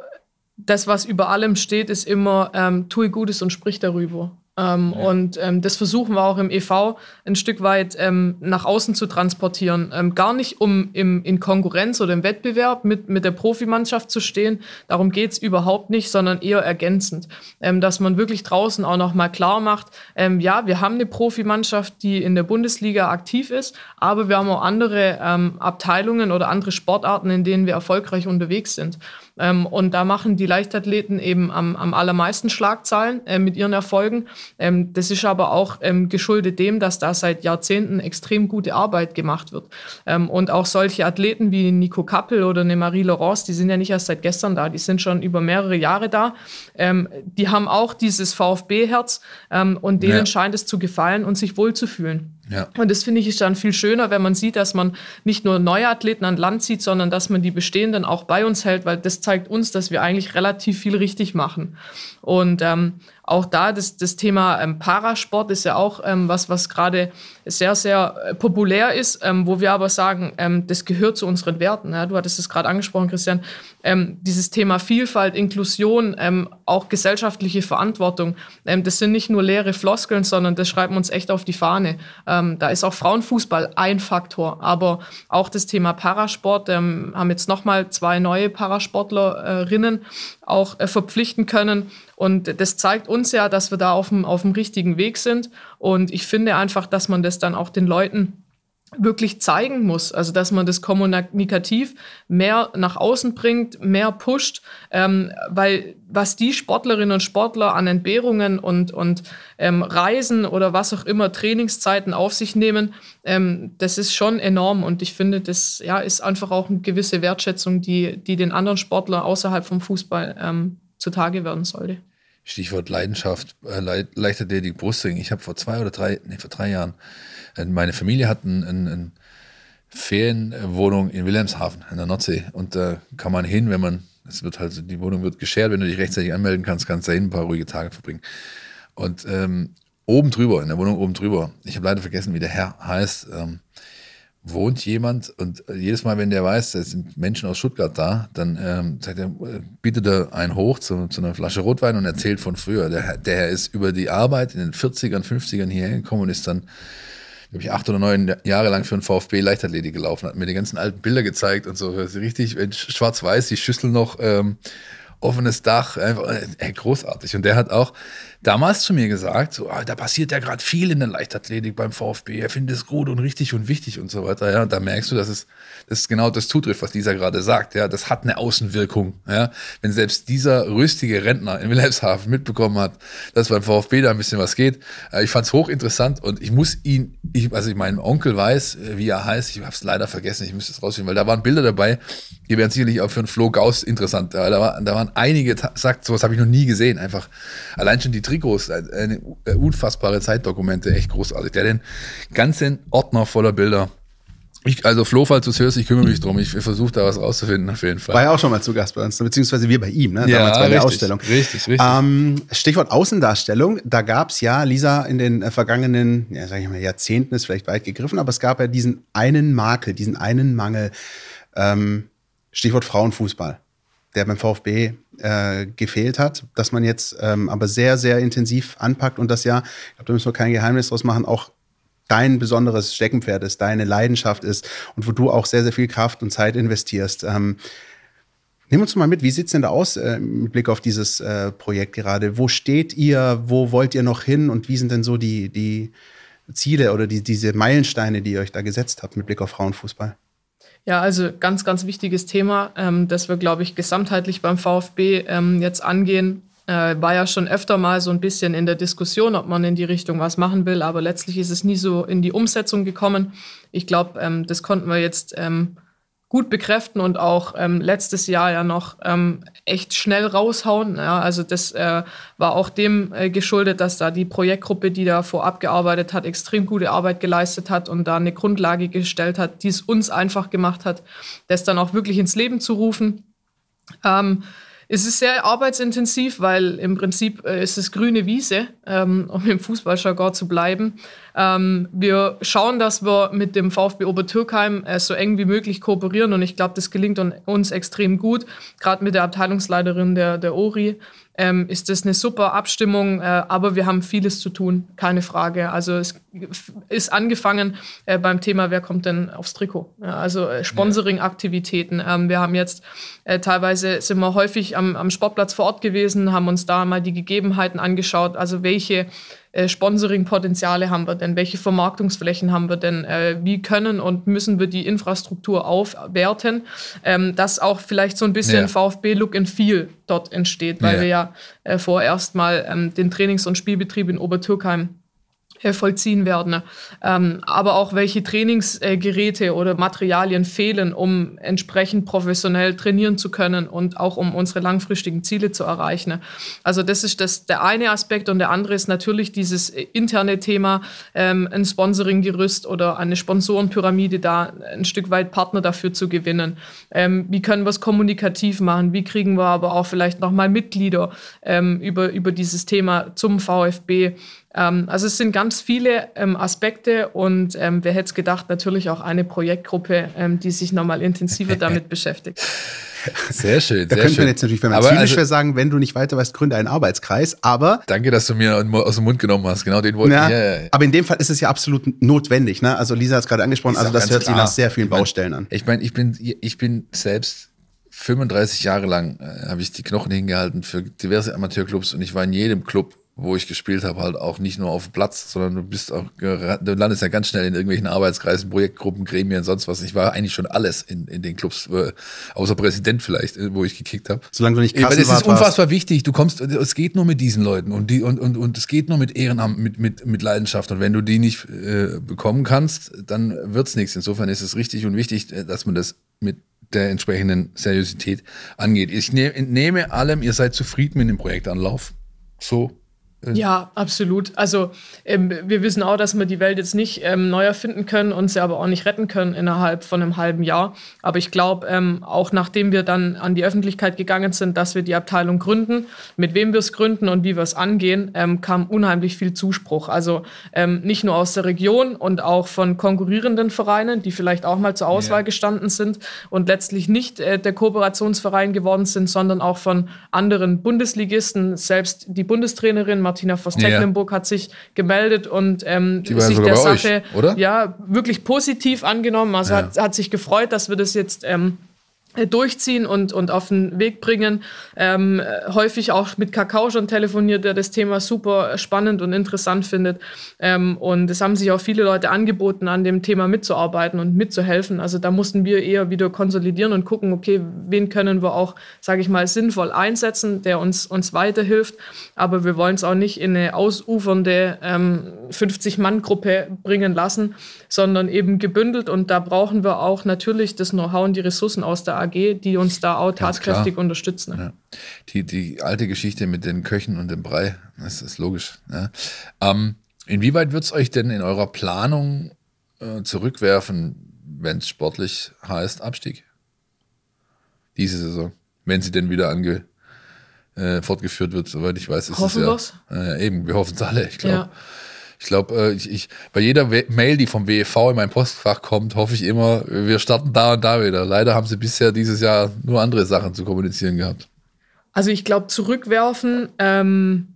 das, was über allem steht, ist immer, ähm, tue Gutes und sprich darüber. Ähm, ja. Und ähm, das versuchen wir auch im EV ein Stück weit ähm, nach außen zu transportieren. Ähm, gar nicht, um im, in Konkurrenz oder im Wettbewerb mit, mit der Profimannschaft zu stehen. Darum geht es überhaupt nicht, sondern eher ergänzend. Ähm, dass man wirklich draußen auch nochmal klar macht, ähm, ja, wir haben eine Profimannschaft, die in der Bundesliga aktiv ist, aber wir haben auch andere Abteilungen oder andere Sportarten, in denen wir erfolgreich unterwegs sind. Ähm, und da machen die Leichtathleten eben am, am allermeisten Schlagzahlen äh, mit ihren Erfolgen. Ähm, das ist aber auch ähm, geschuldet dem, dass da seit Jahrzehnten extrem gute Arbeit gemacht wird. Ähm, und auch solche Athleten wie Nico Kappel oder eine Marie Laurence, die sind ja nicht erst seit gestern da, die sind schon über mehrere Jahre da. Ähm, die haben auch dieses VfB-Herz ähm, und denen ja. scheint es zu gefallen und sich wohlzufühlen. Ja. Und das finde ich ist dann viel schöner, wenn man sieht, dass man nicht nur neue Athleten an Land zieht, sondern dass man die bestehenden auch bei uns hält, weil das zeigt uns, dass wir eigentlich relativ viel richtig machen. Und ähm, auch da das, das Thema ähm, Parasport ist ja auch ähm, was, was gerade sehr, sehr äh, populär ist, ähm, wo wir aber sagen, ähm, das gehört zu unseren Werten. Ja? Du hattest es gerade angesprochen, Christian. Ähm, dieses Thema Vielfalt, Inklusion, ähm, auch gesellschaftliche Verantwortung, das sind nicht nur leere Floskeln, sondern das schreiben wir uns echt auf die Fahne. da ist auch Frauenfußball ein Faktor, aber auch das Thema Parasport, haben jetzt nochmal zwei neue Parasportlerinnen auch äh, verpflichten können. Und das zeigt uns ja, dass wir da auf dem, auf dem richtigen Weg sind. Und ich finde einfach, dass man das dann auch den Leuten wirklich zeigen muss. Also dass man das kommunikativ mehr nach außen bringt, mehr pusht, ähm, weil was die Sportlerinnen und Sportler an Entbehrungen und, und ähm, Reisen oder was auch immer Trainingszeiten auf sich nehmen, ähm, das ist schon enorm und ich finde, das ja, ist einfach auch eine gewisse Wertschätzung, die, die den anderen Sportlern außerhalb vom Fußball ähm, zutage werden sollte. Stichwort Leidenschaft, äh, Le Leichtathletik, Brustring. Ich habe vor zwei oder drei, nee, vor drei Jahren, äh, meine Familie hat eine ein, ein Ferienwohnung in Wilhelmshaven in der Nordsee und da kann man hin, wenn man, es wird halt, die Wohnung wird geschert, wenn du dich rechtzeitig anmelden kannst, kannst du hin ein paar ruhige Tage verbringen. Und ähm, oben drüber, in der Wohnung oben drüber, ich habe leider vergessen, wie der Herr heißt, ähm, wohnt jemand und jedes Mal, wenn der weiß, es sind Menschen aus Stuttgart da, dann ähm, sagt er, bietet er einen hoch zu, zu, einer Flasche Rotwein und erzählt von früher. Der, der ist über die Arbeit in den 40ern, 50ern hierher gekommen und ist dann, glaube ich, acht oder neun Jahre lang für den VfB Leichtathletik gelaufen, hat mir die ganzen alten Bilder gezeigt und so. Richtig, schwarz-weiß, die Schüssel noch, ähm, offenes Dach, einfach äh, großartig. Und der hat auch damals zu mir gesagt, so, ah, da passiert ja gerade viel in der Leichtathletik beim VfB, er findet es gut und richtig und wichtig und so weiter. Ja, und da merkst du, dass es, das ist genau das zutrifft, was dieser gerade sagt. Ja, das hat eine Außenwirkung. Ja, wenn selbst dieser rüstige Rentner in Wilhelmshaven mitbekommen hat, dass beim VfB da ein bisschen was geht. Äh, ich fand es hochinteressant und ich muss ihn, ich, also ich mein Onkel weiß, äh, wie er heißt, ich habe es leider vergessen, ich müsste es rausfinden, weil da waren Bilder dabei, die wären sicherlich auch für einen Flo Gauss interessant. Da, war, da waren einige, sagt, sowas habe ich noch nie gesehen, einfach allein schon die Trikots, eine unfassbare Zeitdokumente, echt großartig. Der hat den ganzen Ordner voller Bilder. Ich, also Flo, falls du es hörst, ich kümmere mich drum. Ich versuche da was rauszufinden, auf jeden Fall. War ja auch schon mal zu Gast bei uns, beziehungsweise wir bei ihm, ne? Ja, Damals bei der Ausstellung. Richtig, richtig. Ähm, Stichwort Außendarstellung. Da gab es ja, Lisa, in den äh, vergangenen, ja, sag ich mal, Jahrzehnten ist vielleicht weit gegriffen, aber es gab ja diesen einen Makel, diesen einen Mangel. Ähm, Stichwort Frauenfußball der beim VfB äh, gefehlt hat, dass man jetzt ähm, aber sehr, sehr intensiv anpackt und das ja, ich glaube, da müssen wir kein Geheimnis draus machen, auch dein besonderes Steckenpferd ist, deine Leidenschaft ist und wo du auch sehr, sehr viel Kraft und Zeit investierst. Ähm, Nimm uns mal mit, wie sieht es denn da aus äh, mit Blick auf dieses äh, Projekt gerade? Wo steht ihr? Wo wollt ihr noch hin? Und wie sind denn so die, die Ziele oder die, diese Meilensteine, die ihr euch da gesetzt habt mit Blick auf Frauenfußball? Ja, also ganz, ganz wichtiges Thema, ähm, das wir, glaube ich, gesamtheitlich beim VfB ähm, jetzt angehen. Äh, war ja schon öfter mal so ein bisschen in der Diskussion, ob man in die Richtung was machen will, aber letztlich ist es nie so in die Umsetzung gekommen. Ich glaube, ähm, das konnten wir jetzt ähm, gut bekräften und auch ähm, letztes Jahr ja noch ähm, echt schnell raushauen. Ja, also das äh, war auch dem äh, geschuldet, dass da die Projektgruppe, die da vorab gearbeitet hat, extrem gute Arbeit geleistet hat und da eine Grundlage gestellt hat, die es uns einfach gemacht hat, das dann auch wirklich ins Leben zu rufen. Ähm, es ist sehr arbeitsintensiv, weil im Prinzip äh, ist es grüne Wiese, ähm, um im Fußballjargon zu bleiben. Ähm, wir schauen, dass wir mit dem VfB Obertürkheim äh, so eng wie möglich kooperieren und ich glaube, das gelingt uns extrem gut, gerade mit der Abteilungsleiterin der, der ORI, ähm, ist das eine super Abstimmung, äh, aber wir haben vieles zu tun, keine Frage. Also es ist angefangen äh, beim Thema, wer kommt denn aufs Trikot? Ja, also äh, Sponsoring-Aktivitäten. Ähm, wir haben jetzt äh, teilweise sind wir häufig am, am Sportplatz vor Ort gewesen, haben uns da mal die Gegebenheiten angeschaut, also welche äh, Sponsoring-Potenziale haben wir denn? Welche Vermarktungsflächen haben wir denn? Äh, wie können und müssen wir die Infrastruktur aufwerten, ähm, dass auch vielleicht so ein bisschen ja. VfB-Look and Feel dort entsteht, weil ja. wir ja äh, vorerst mal ähm, den Trainings- und Spielbetrieb in Obertürkheim vollziehen werden. Ähm, aber auch welche Trainingsgeräte oder Materialien fehlen, um entsprechend professionell trainieren zu können und auch um unsere langfristigen Ziele zu erreichen. Also das ist das, der eine Aspekt und der andere ist natürlich dieses interne Thema, ähm, ein Sponsoring-Gerüst oder eine Sponsorenpyramide da ein Stück weit Partner dafür zu gewinnen. Ähm, wie können wir es kommunikativ machen? Wie kriegen wir aber auch vielleicht nochmal Mitglieder ähm, über, über dieses Thema zum VfB? Ähm, also es sind ganz viele ähm, Aspekte und ähm, wer hätte es gedacht, natürlich auch eine Projektgruppe, ähm, die sich nochmal intensiver damit beschäftigt. Sehr schön. Da sehr könnte schön. man jetzt natürlich, wenn man zynisch also, wäre, sagen, wenn du nicht weiter weißt, gründe einen Arbeitskreis. Aber danke, dass du mir aus dem Mund genommen hast. Genau den wollte ich. Ja. Aber in dem Fall ist es ja absolut notwendig. Ne? Also Lisa hat es gerade angesprochen. Also das hört klar. sich nach sehr vielen Baustellen an. Ich meine, ich bin, ich bin selbst 35 Jahre lang äh, habe ich die Knochen hingehalten für diverse Amateurclubs und ich war in jedem Club wo ich gespielt habe, halt auch nicht nur auf dem Platz, sondern du bist auch, du landest ja ganz schnell in irgendwelchen Arbeitskreisen, Projektgruppen, Gremien, sonst was. Ich war eigentlich schon alles in, in den Clubs, äh, außer Präsident vielleicht, äh, wo ich gekickt habe. Solange du nicht Kassen Es ist unfassbar warst. wichtig. Du kommst, es geht nur mit diesen Leuten und die und und und es geht nur mit Ehrenamt, mit mit mit Leidenschaft. Und wenn du die nicht äh, bekommen kannst, dann wird's nichts. Insofern ist es richtig und wichtig, äh, dass man das mit der entsprechenden Seriosität angeht. Ich ne, nehme allem, ihr seid zufrieden mit dem Projektanlauf. So ja, absolut. Also ähm, wir wissen auch, dass wir die Welt jetzt nicht ähm, neu erfinden können und sie aber auch nicht retten können innerhalb von einem halben Jahr. Aber ich glaube, ähm, auch nachdem wir dann an die Öffentlichkeit gegangen sind, dass wir die Abteilung gründen, mit wem wir es gründen und wie wir es angehen, ähm, kam unheimlich viel Zuspruch. Also ähm, nicht nur aus der Region und auch von konkurrierenden Vereinen, die vielleicht auch mal zur Auswahl ja. gestanden sind und letztlich nicht äh, der Kooperationsverein geworden sind, sondern auch von anderen Bundesligisten. Selbst die Bundestrainerin Martina Voss-Tecklenburg ja. hat sich gemeldet und ähm, sich der Sache euch, ja wirklich positiv angenommen. Also ja. hat, hat sich gefreut, dass wir das jetzt ähm, äh, durchziehen und, und auf den Weg bringen. Ähm, häufig auch mit Kakao schon telefoniert, der das Thema super spannend und interessant findet. Ähm, und es haben sich auch viele Leute angeboten, an dem Thema mitzuarbeiten und mitzuhelfen. Also da mussten wir eher wieder konsolidieren und gucken, okay, wen können wir auch, sage ich mal, sinnvoll einsetzen, der uns, uns weiterhilft. Aber wir wollen es auch nicht in eine ausufernde ähm, 50-Mann-Gruppe bringen lassen, sondern eben gebündelt. Und da brauchen wir auch natürlich das Know-how und die Ressourcen aus der AG, die uns da auch tatkräftig unterstützen. Ja. Die, die alte Geschichte mit den Köchen und dem Brei, das ist logisch. Ja. Ähm, inwieweit wird es euch denn in eurer Planung äh, zurückwerfen, wenn es sportlich heißt Abstieg? Diese Saison, wenn sie denn wieder ange, äh, fortgeführt wird, soweit ich weiß. Ist hoffen wir es ja, äh, eben, wir hoffen es alle, ich glaube. Ja. Ich glaube, äh, ich, ich, bei jeder Mail, die vom WEV in mein Postfach kommt, hoffe ich immer, wir starten da und da wieder. Leider haben sie bisher dieses Jahr nur andere Sachen zu kommunizieren gehabt. Also ich glaube, zurückwerfen ähm,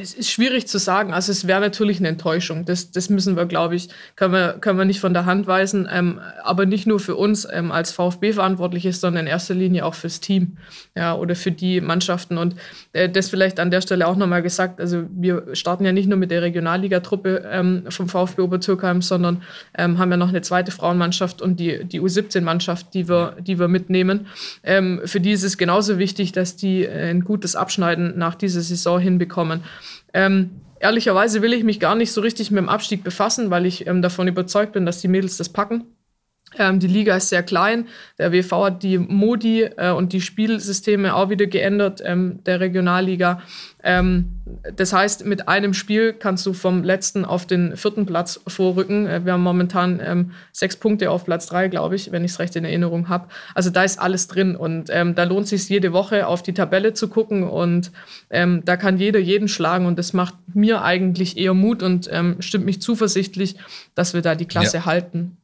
es ist schwierig zu sagen. Also es wäre natürlich eine Enttäuschung. Das, das müssen wir, glaube ich, können wir, können wir nicht von der Hand weisen. Ähm, aber nicht nur für uns ähm, als VfB verantwortlich ist, sondern in erster Linie auch fürs Team ja, oder für die Mannschaften. Und äh, das vielleicht an der Stelle auch nochmal gesagt. Also wir starten ja nicht nur mit der Regionalligatruppe ähm, vom VfB Obertürkheim, sondern ähm, haben ja noch eine zweite Frauenmannschaft und die, die U17-Mannschaft, die wir, die wir mitnehmen. Ähm, für die ist es genauso wichtig, dass die äh, ein gutes Abschneiden nach dieser Saison hinbekommen. Ähm, ehrlicherweise will ich mich gar nicht so richtig mit dem Abstieg befassen, weil ich ähm, davon überzeugt bin, dass die Mädels das packen. Ähm, die Liga ist sehr klein. Der WV hat die Modi äh, und die Spielsysteme auch wieder geändert, ähm, der Regionalliga. Ähm, das heißt, mit einem Spiel kannst du vom letzten auf den vierten Platz vorrücken. Äh, wir haben momentan ähm, sechs Punkte auf Platz drei, glaube ich, wenn ich es recht in Erinnerung habe. Also da ist alles drin und ähm, da lohnt es sich jede Woche auf die Tabelle zu gucken und ähm, da kann jeder jeden schlagen und das macht mir eigentlich eher Mut und stimmt mich zuversichtlich, dass wir da die Klasse ja. halten.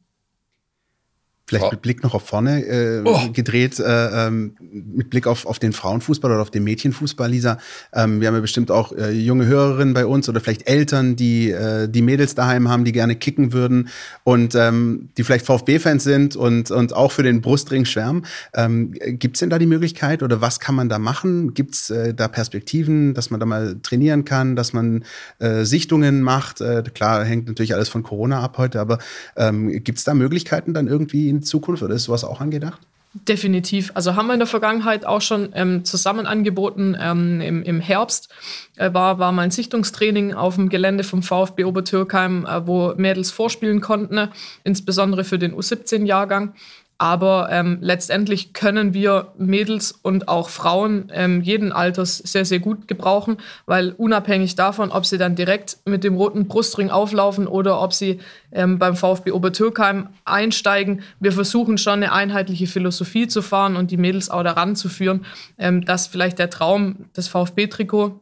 Vielleicht mit Blick noch auf vorne äh, Oh. gedreht, äh, ähm, mit Blick auf, auf den Frauenfußball oder auf den Mädchenfußball, Lisa. Ähm, wir haben ja bestimmt auch äh, junge Hörerinnen bei uns oder vielleicht Eltern, die äh, die Mädels daheim haben, die gerne kicken würden und ähm, die vielleicht VfB-Fans sind und, und auch für den Brustring schwärmen. Ähm, Gibt es denn da die Möglichkeit oder was kann man da machen? Gibt es äh, da Perspektiven, dass man da mal trainieren kann, dass man äh, Sichtungen macht? Äh, klar, hängt natürlich alles von Corona ab heute, aber ähm, gibt es da Möglichkeiten dann irgendwie in Zukunft oder ist sowas auch angedacht? Definitiv. Also haben wir in der Vergangenheit auch schon ähm, zusammen angeboten. Ähm, im, Im Herbst äh, war, war mein Sichtungstraining auf dem Gelände vom VfB Obertürkheim, äh, wo Mädels vorspielen konnten, insbesondere für den U17-Jahrgang. Aber ähm, letztendlich können wir Mädels und auch Frauen ähm, jeden Alters sehr, sehr gut gebrauchen, weil unabhängig davon, ob sie dann direkt mit dem roten Brustring auflaufen oder ob sie ähm, beim VfB Obertürkheim einsteigen, wir versuchen schon eine einheitliche Philosophie zu fahren und die Mädels auch daran zu führen, ähm, dass vielleicht der Traum, das VfB-Trikot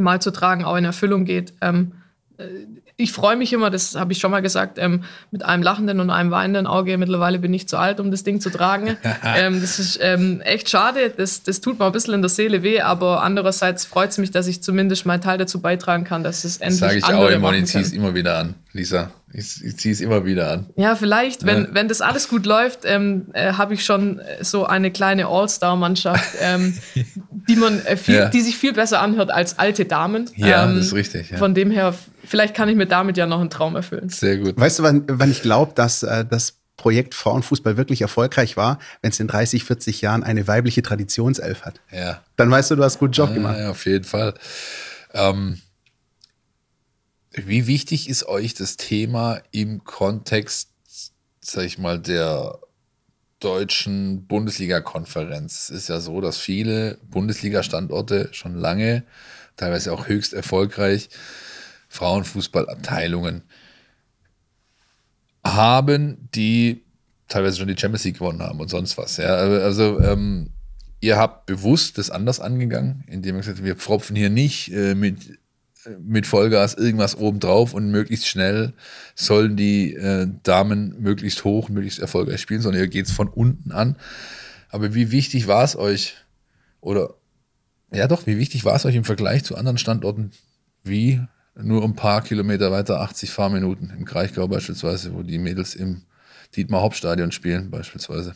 mal zu tragen, auch in Erfüllung geht. Ich freue mich immer, das habe ich schon mal gesagt, ähm, mit einem lachenden und einem weinenden Auge. Mittlerweile bin ich zu alt, um das Ding zu tragen. ähm, das ist ähm, echt schade. Das, das tut mir ein bisschen in der Seele weh, aber andererseits freut es mich, dass ich zumindest meinen Teil dazu beitragen kann, dass es Das endlich sage ich auch immer ich ziehe es immer wieder an, Lisa. Ich, ich ziehe es immer wieder an. Ja, vielleicht, wenn, Ja. wenn das alles gut läuft, ähm, äh, habe ich schon äh, so eine kleine All-Star-Mannschaft, ähm, die man äh, viel, Ja. die sich viel besser anhört als alte Damen. Ja, ähm, das ist richtig. Ja. Von dem her, vielleicht kann ich mir damit ja noch einen Traum erfüllen. Sehr gut. Weißt du, wann, wann ich glaube, dass äh, das Projekt Frauenfußball wirklich erfolgreich war, wenn es in 30, 40 Jahren eine weibliche Traditionself hat? Ja. Dann weißt du, du hast einen guten Job gemacht. Ja, auf jeden Fall. Ähm, wie wichtig ist euch das Thema im Kontext, sag ich mal, der deutschen Bundesliga-Konferenz? Es ist ja so, dass viele Bundesliga-Standorte schon lange, teilweise auch höchst erfolgreich, Frauenfußballabteilungen haben, die teilweise schon die Champions League gewonnen haben und sonst was. Ja, also ähm, ihr habt bewusst das anders angegangen, indem ihr gesagt habt, wir pfropfen hier nicht äh, mit, äh, mit Vollgas irgendwas obendrauf und möglichst schnell sollen die äh, Damen möglichst hoch, möglichst erfolgreich spielen, sondern ihr geht es von unten an. Aber wie wichtig war es euch, oder ja doch, wie wichtig war es euch im Vergleich zu anderen Standorten wie nur ein paar Kilometer weiter, 80 Fahrminuten im Kraichgau beispielsweise, wo die Mädels im Dietmar-Hauptstadion spielen beispielsweise.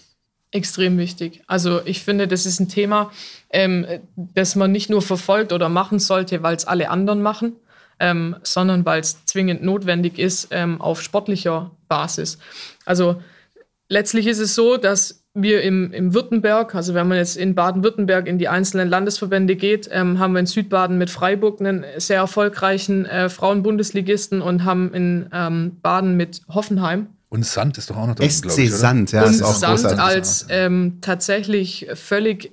Extrem wichtig. Also ich finde, das ist ein Thema, ähm, das man nicht nur verfolgt oder machen sollte, weil es alle anderen machen, ähm, sondern weil es zwingend notwendig ist ähm, auf sportlicher Basis. Also letztlich ist es so, dass wir im, im Württemberg, also wenn man jetzt in Baden-Württemberg in die einzelnen Landesverbände geht, ähm, haben wir in Südbaden mit Freiburg einen sehr erfolgreichen äh, Frauen-Bundesligisten und haben in ähm, Baden mit Hoffenheim. Und Sand ist doch auch noch glaub SC ich? Sand, ja, und ist auch Sand als ähm, tatsächlich völlig,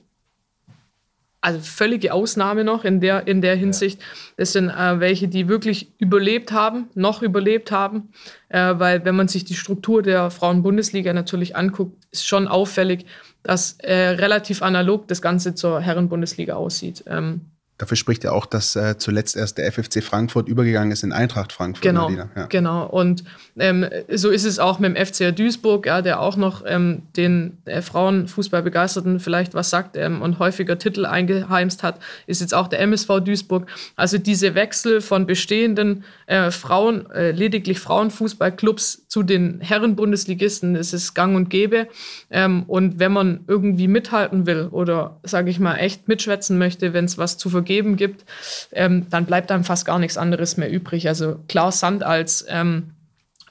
also völlige Ausnahme noch in der, in der Hinsicht. Das sind äh, welche, die wirklich überlebt haben, noch überlebt haben, äh, weil wenn man sich die Struktur der Frauen-Bundesliga natürlich anguckt, ist schon auffällig, dass äh, relativ analog das Ganze zur Herren-Bundesliga aussieht. Ähm, Dafür spricht ja auch, dass äh, zuletzt erst der FFC Frankfurt übergegangen ist in Eintracht Frankfurt. Genau. Ja. genau. Und ähm, so ist es auch mit dem FCR Duisburg, ja, der auch noch ähm, den äh, Frauenfußballbegeisterten vielleicht was sagt ähm, und häufiger Titel eingeheimst hat, ist jetzt auch der MSV Duisburg. Also diese Wechsel von bestehenden äh, Frauen, äh, lediglich Frauenfußballclubs zu den Herren-Bundesligisten, ist gang und gäbe. Ähm, und wenn man irgendwie mithalten will oder, sage ich mal, echt mitschwätzen möchte, wenn es was zu vergeben gibt, ähm, dann bleibt einem fast gar nichts anderes mehr übrig. Also Klaus Sand als, ähm,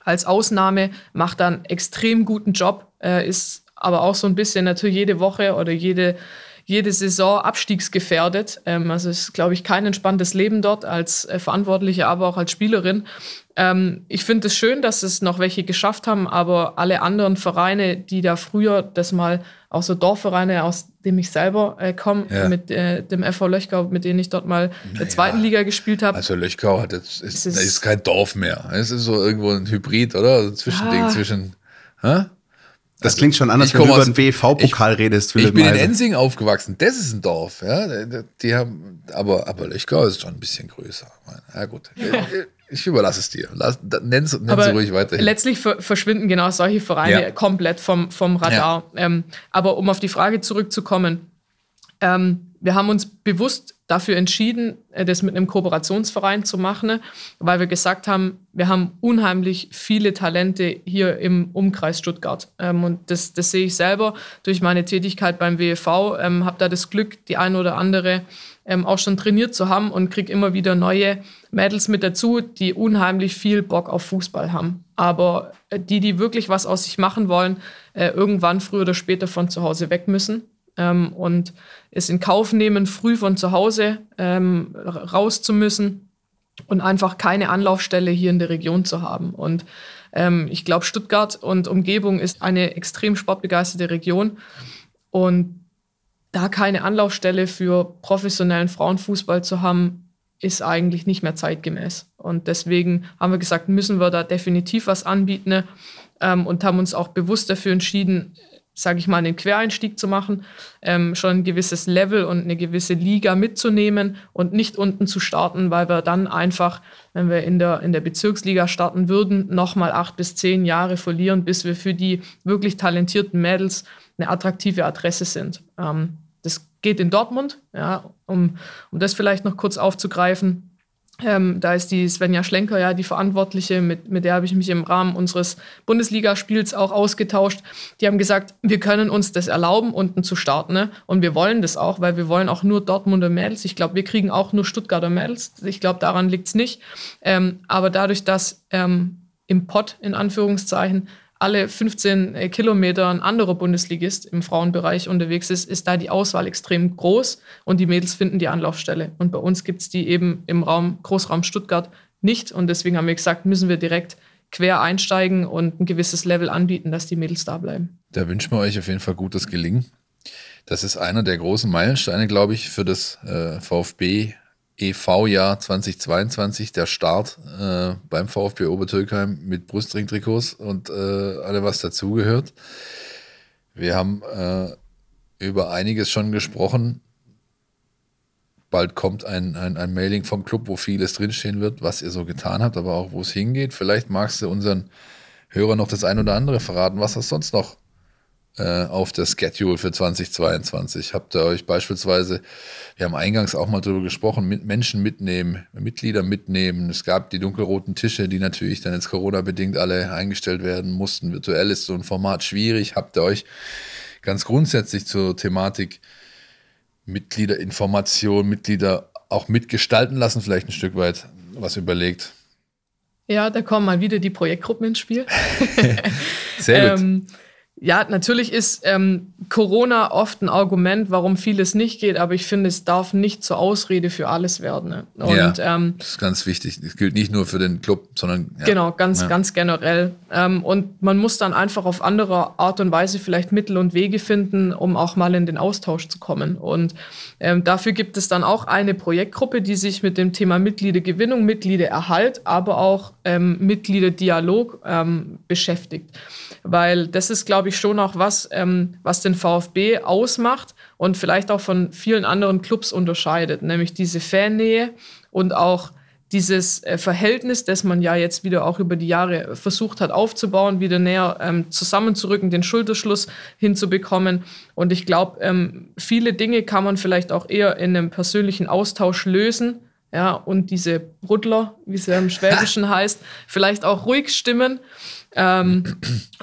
als Ausnahme macht dann extrem guten Job, äh, ist aber auch so ein bisschen natürlich jede Woche oder jede, jede Saison abstiegsgefährdet. Ähm, also es ist, glaube ich, kein entspanntes Leben dort als äh, Verantwortliche, aber auch als Spielerin. Ähm, ich finde es schön, dass es noch welche geschafft haben, aber alle anderen Vereine, die da früher das mal, auch so Dorfvereine, aus dem ich selber äh, komme, Ja. mit äh, dem FV Löchgau, mit denen ich dort mal in der zweiten Liga gespielt habe. Also Löchgau hat jetzt, ist, ist- ist kein Dorf mehr. Es ist so irgendwo ein Hybrid, oder? Also ein Zwischending Ja. zwischen. Hä? Das klingt schon anders, ich wenn du komm über aus- den BV-Pokal redest. Ich Philipp bin in Meisel. Ensing aufgewachsen. Das ist ein Dorf, ja. Die haben, aber, aber Löchgau ist schon ein bisschen größer. Ja, gut. Ich überlasse es dir. Lass, nenn es ruhig weiter. Letztlich verschwinden genau solche Vereine ja. komplett vom, vom Radar. Ja. Ähm, aber um auf die Frage zurückzukommen, ähm, wir haben uns bewusst dafür entschieden, äh, das mit einem Kooperationsverein zu machen, weil wir gesagt haben, wir haben unheimlich viele Talente hier im Umkreis Stuttgart. Ähm, und das, das sehe ich selber durch meine Tätigkeit beim WEV, ähm, habe da das Glück, die eine oder andere ähm, auch schon trainiert zu haben und kriege immer wieder neue Mädels mit dazu, die unheimlich viel Bock auf Fußball haben. Aber äh, die, die wirklich was aus sich machen wollen, äh, irgendwann früher oder später von zu Hause weg müssen ähm, und es in Kauf nehmen, früh von zu Hause ähm, raus zu müssen und einfach keine Anlaufstelle hier in der Region zu haben. Und ähm, ich glaube, Stuttgart und Umgebung ist eine extrem sportbegeisterte Region. Und da keine Anlaufstelle für professionellen Frauenfußball zu haben, ist eigentlich nicht mehr zeitgemäß. Und deswegen haben wir gesagt, müssen wir da definitiv was anbieten ähm, und haben uns auch bewusst dafür entschieden, sage ich mal, einen Quereinstieg zu machen, ähm, schon ein gewisses Level und eine gewisse Liga mitzunehmen und nicht unten zu starten, weil wir dann einfach, wenn wir in der, in der Bezirksliga starten würden, nochmal acht bis zehn Jahre verlieren, bis wir für die wirklich talentierten Mädels eine attraktive Adresse sind. Ähm, das geht in Dortmund, ja, um, um das vielleicht noch kurz aufzugreifen. Ähm, da ist die Svenja Schlenker ja die Verantwortliche, mit, mit der habe ich mich im Rahmen unseres Bundesligaspiels auch ausgetauscht. Die haben gesagt, wir können uns das erlauben, unten zu starten. Ne? Und wir wollen das auch, weil wir wollen auch nur Dortmunder Mädels. Ich glaube, wir kriegen auch nur Stuttgarter Mädels. Ich glaube, daran liegt es nicht. Ähm, aber dadurch, dass ähm, im Pott in Anführungszeichen alle 15 äh, Kilometer ein anderer Bundesligist im Frauenbereich unterwegs ist, ist da die Auswahl extrem groß und die Mädels finden die Anlaufstelle. Und bei uns gibt es die eben im Raum, Großraum Stuttgart nicht. Und deswegen haben wir gesagt, müssen wir direkt quer einsteigen und ein gewisses Level anbieten, dass die Mädels da bleiben. Da wünschen wir euch auf jeden Fall gutes Gelingen. Das ist einer der großen Meilensteine, glaube ich, für das äh, VfB EV-Jahr 2022, der Start äh, beim VfB Obertürkheim mit Brustring-Trikots und äh, alle, was dazugehört. Wir haben äh, über einiges schon gesprochen. Bald kommt ein, ein, ein Mailing vom Club, wo vieles drinstehen wird, was ihr so getan habt, aber auch wo es hingeht. Vielleicht magst du unseren Hörern noch das ein oder andere verraten, was das sonst noch äh, auf der Schedule für 2022? Habt ihr euch beispielsweise, wir haben eingangs auch mal darüber gesprochen, mit Menschen mitnehmen, Mitglieder mitnehmen. Es gab die dunkelroten Tische, die natürlich dann jetzt Corona-bedingt alle eingestellt werden mussten. Virtuell ist so ein Format schwierig. Habt ihr euch ganz grundsätzlich zur Thematik Mitgliederinformation, Mitglieder auch mitgestalten lassen, vielleicht ein Stück weit was überlegt? Ja, da kommen mal wieder die Projektgruppen ins Spiel. Sehr gut. ähm, ja, natürlich ist ähm, Corona oft ein Argument, warum vieles nicht geht, aber ich finde, es darf nicht zur Ausrede für alles werden. Ne? Und, ja, ähm, das ist ganz wichtig. Das gilt nicht nur für den Club, sondern ja. genau ganz, ja. ganz generell. Ähm, und man muss dann einfach auf andere Art und Weise vielleicht Mittel und Wege finden, um auch mal in den Austausch zu kommen. Und ähm, dafür gibt es dann auch eine Projektgruppe, die sich mit dem Thema Mitgliedergewinnung, Mitgliedererhalt, aber auch ähm, Mitgliederdialog ähm, beschäftigt weil das ist, glaube ich, schon auch was, ähm, was den VfB ausmacht und vielleicht auch von vielen anderen Clubs unterscheidet, nämlich diese Fannähe und auch dieses äh, Verhältnis, das man ja jetzt wieder auch über die Jahre versucht hat aufzubauen, wieder näher ähm, zusammenzurücken, den Schulterschluss hinzubekommen. Und ich glaube, ähm, viele Dinge kann man vielleicht auch eher in einem persönlichen Austausch lösen. Ja, und diese Bruddler, wie es ja im Schwäbischen heißt, vielleicht auch ruhig stimmen ähm,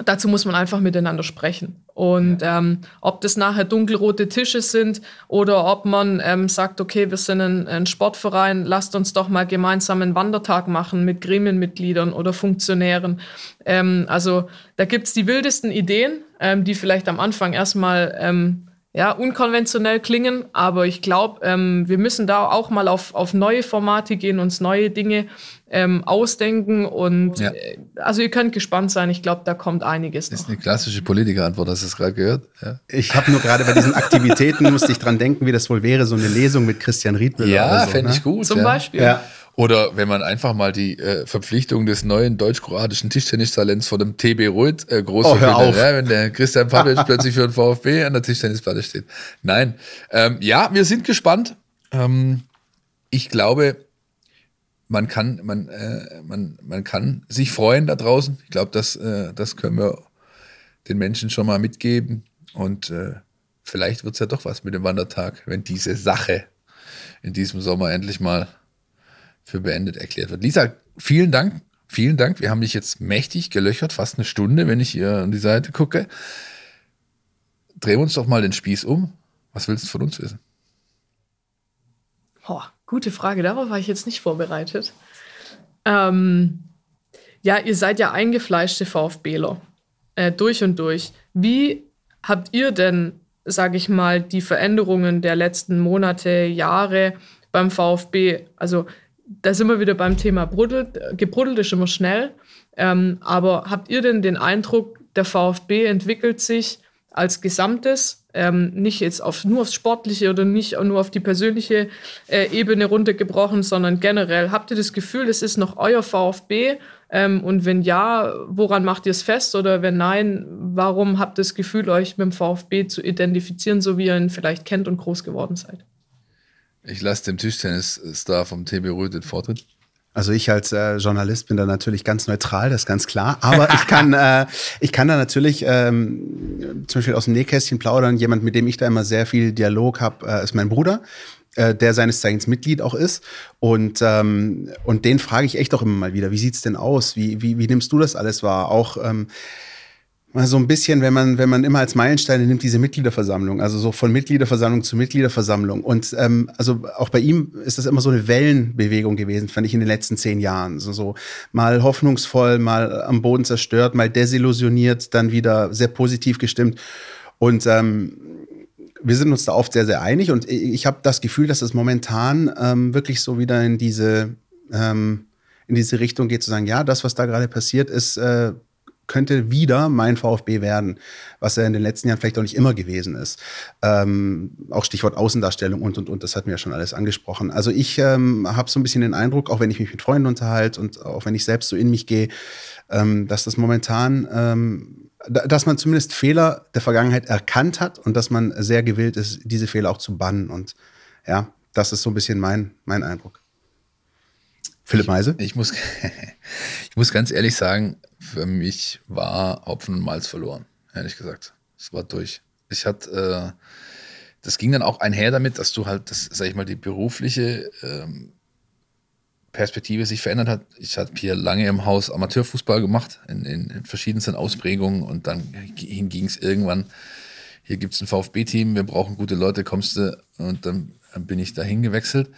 dazu muss man einfach miteinander sprechen. Und ähm, ob das nachher dunkelrote Tische sind oder ob man ähm, sagt, okay, wir sind ein, ein, Sportverein, lasst uns doch mal gemeinsam einen Wandertag machen mit Gremienmitgliedern oder Funktionären. Ähm, also da gibt es die wildesten Ideen, ähm, die vielleicht am Anfang erstmal ähm, ja, unkonventionell klingen, aber ich glaube, ähm, wir müssen da auch mal auf, auf neue Formate gehen, uns neue Dinge ähm, ausdenken und ja. äh, also ihr könnt gespannt sein, ich glaube, da kommt einiges. Das ist eine klassische Politikerantwort, hast du es gerade gehört? Ja. Ich habe nur gerade bei diesen Aktivitäten, musste ich dran denken, wie das wohl wäre, so eine Lesung mit Christian Riedmüller. Ja, so, fände ne? ich gut. Zum Beispiel. Ja. Oder wenn man einfach mal die äh, Verpflichtung des neuen deutsch-kroatischen Tischtennistalents von dem TB Ruid äh, groß oh, hör. Ja, wenn der Christian Pavic plötzlich für den VfB an der Tischtennisplatte steht. Nein. Ähm, ja, wir sind gespannt. Ähm, ich glaube, man kann, man, äh, man, man kann sich freuen da draußen. Ich glaube, das, äh, das können wir den Menschen schon mal mitgeben. Und äh, vielleicht wird es ja doch was mit dem Wandertag, wenn diese Sache in diesem Sommer endlich mal für beendet erklärt wird. Lisa, vielen Dank. Vielen Dank. Wir haben dich jetzt mächtig gelöchert, fast eine Stunde, wenn ich hier an die Seite gucke. Drehen wir uns doch mal den Spieß um. Was willst du von uns wissen? Oh, gute Frage. Darauf war ich jetzt nicht vorbereitet. Ähm, ja, ihr seid ja eingefleischte VfBler. Äh, durch und durch. Wie habt ihr denn, sage ich mal, die Veränderungen der letzten Monate, Jahre beim VfB? Also da sind wir wieder beim Thema Bruddelt. Gebruddelt ist immer schnell. Ähm, aber habt ihr denn den Eindruck, der VfB entwickelt sich als Gesamtes, ähm, nicht jetzt auf, nur aufs Sportliche oder nicht nur auf die persönliche äh, Ebene runtergebrochen, sondern generell. Habt ihr das Gefühl, es ist noch euer VfB? Ähm, und wenn ja, woran macht ihr es fest? Oder wenn nein, warum habt ihr das Gefühl, euch mit dem VfB zu identifizieren, so wie ihr ihn vielleicht kennt und groß geworden seid? Ich lasse dem Tischtennis-Star vom TB Röth den Vortritt. Also ich als äh, Journalist bin da natürlich ganz neutral, das ist ganz klar. Aber ich kann, äh, ich kann da natürlich ähm, zum Beispiel aus dem Nähkästchen plaudern. Jemand, mit dem ich da immer sehr viel Dialog habe, äh, ist mein Bruder äh, der seines Zeichens Mitglied auch ist. Und, ähm, und den frage ich echt auch immer mal wieder, wie sieht's denn aus? Wie, wie, wie nimmst du das alles wahr? Auch ähm, mal so ein bisschen, wenn man, wenn man immer als Meilensteine nimmt, diese Mitgliederversammlung, also so von Mitgliederversammlung zu Mitgliederversammlung. Und ähm, also auch bei ihm ist das immer so eine Wellenbewegung gewesen, fand ich in den letzten zehn Jahren. So, so mal hoffnungsvoll, mal am Boden zerstört, mal desillusioniert, dann wieder sehr positiv gestimmt. Und ähm, wir sind uns da oft sehr, sehr einig. Und ich habe das Gefühl, dass es momentan ähm, wirklich so wieder in diese ähm, in diese Richtung geht, zu sagen, ja, das, was da gerade passiert, ist äh, könnte wieder mein VfB werden, was er in den letzten Jahren vielleicht auch nicht immer gewesen ist. Ähm, auch Stichwort Außendarstellung und, und, und, das hatten wir ja schon alles angesprochen. Also ich ähm, habe so ein bisschen den Eindruck, auch wenn ich mich mit Freunden unterhalte und auch wenn ich selbst so in mich gehe, ähm, dass das momentan, ähm, dass man zumindest Fehler der Vergangenheit erkannt hat und dass man sehr gewillt ist, diese Fehler auch zu bannen. Und ja, das ist so ein bisschen mein, mein Eindruck. Philipp Meise? Ich, ich, muss, ich muss ganz ehrlich sagen, für mich war Hopfen und Malz verloren, ehrlich gesagt. Es war durch. Ich hatte, äh, das ging dann auch einher damit, dass du halt, das, sag ich mal, die berufliche ähm, Perspektive sich verändert hat. Ich habe hier lange im Haus Amateurfußball gemacht, in, in, in verschiedensten Ausprägungen und dann ging es irgendwann, hier gibt es ein VfB-Team, wir brauchen gute Leute, kommst du und dann bin ich dahin gewechselt.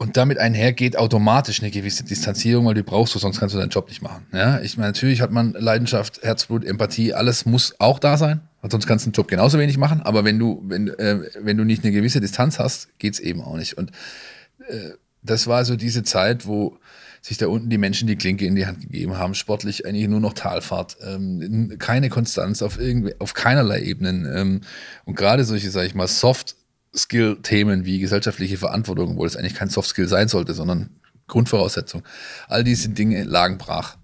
Und damit einhergeht automatisch eine gewisse Distanzierung, weil die brauchst du, sonst kannst du deinen Job nicht machen. Ja, ich meine, natürlich hat man Leidenschaft, Herzblut, Empathie, alles muss auch da sein, sonst kannst du den Job genauso wenig machen. Aber wenn du, wenn, äh, wenn du nicht eine gewisse Distanz hast, geht's eben auch nicht. Und äh, das war so diese Zeit, wo sich da unten die Menschen die Klinke in die Hand gegeben haben, sportlich eigentlich nur noch Talfahrt, ähm, keine Konstanz auf irgendwie, auf keinerlei Ebenen. Ähm, und gerade solche, sage ich mal, Soft Skill-Themen wie gesellschaftliche Verantwortung, wo das eigentlich kein Soft-Skill sein sollte, sondern Grundvoraussetzung. All diese Dinge lagen brach.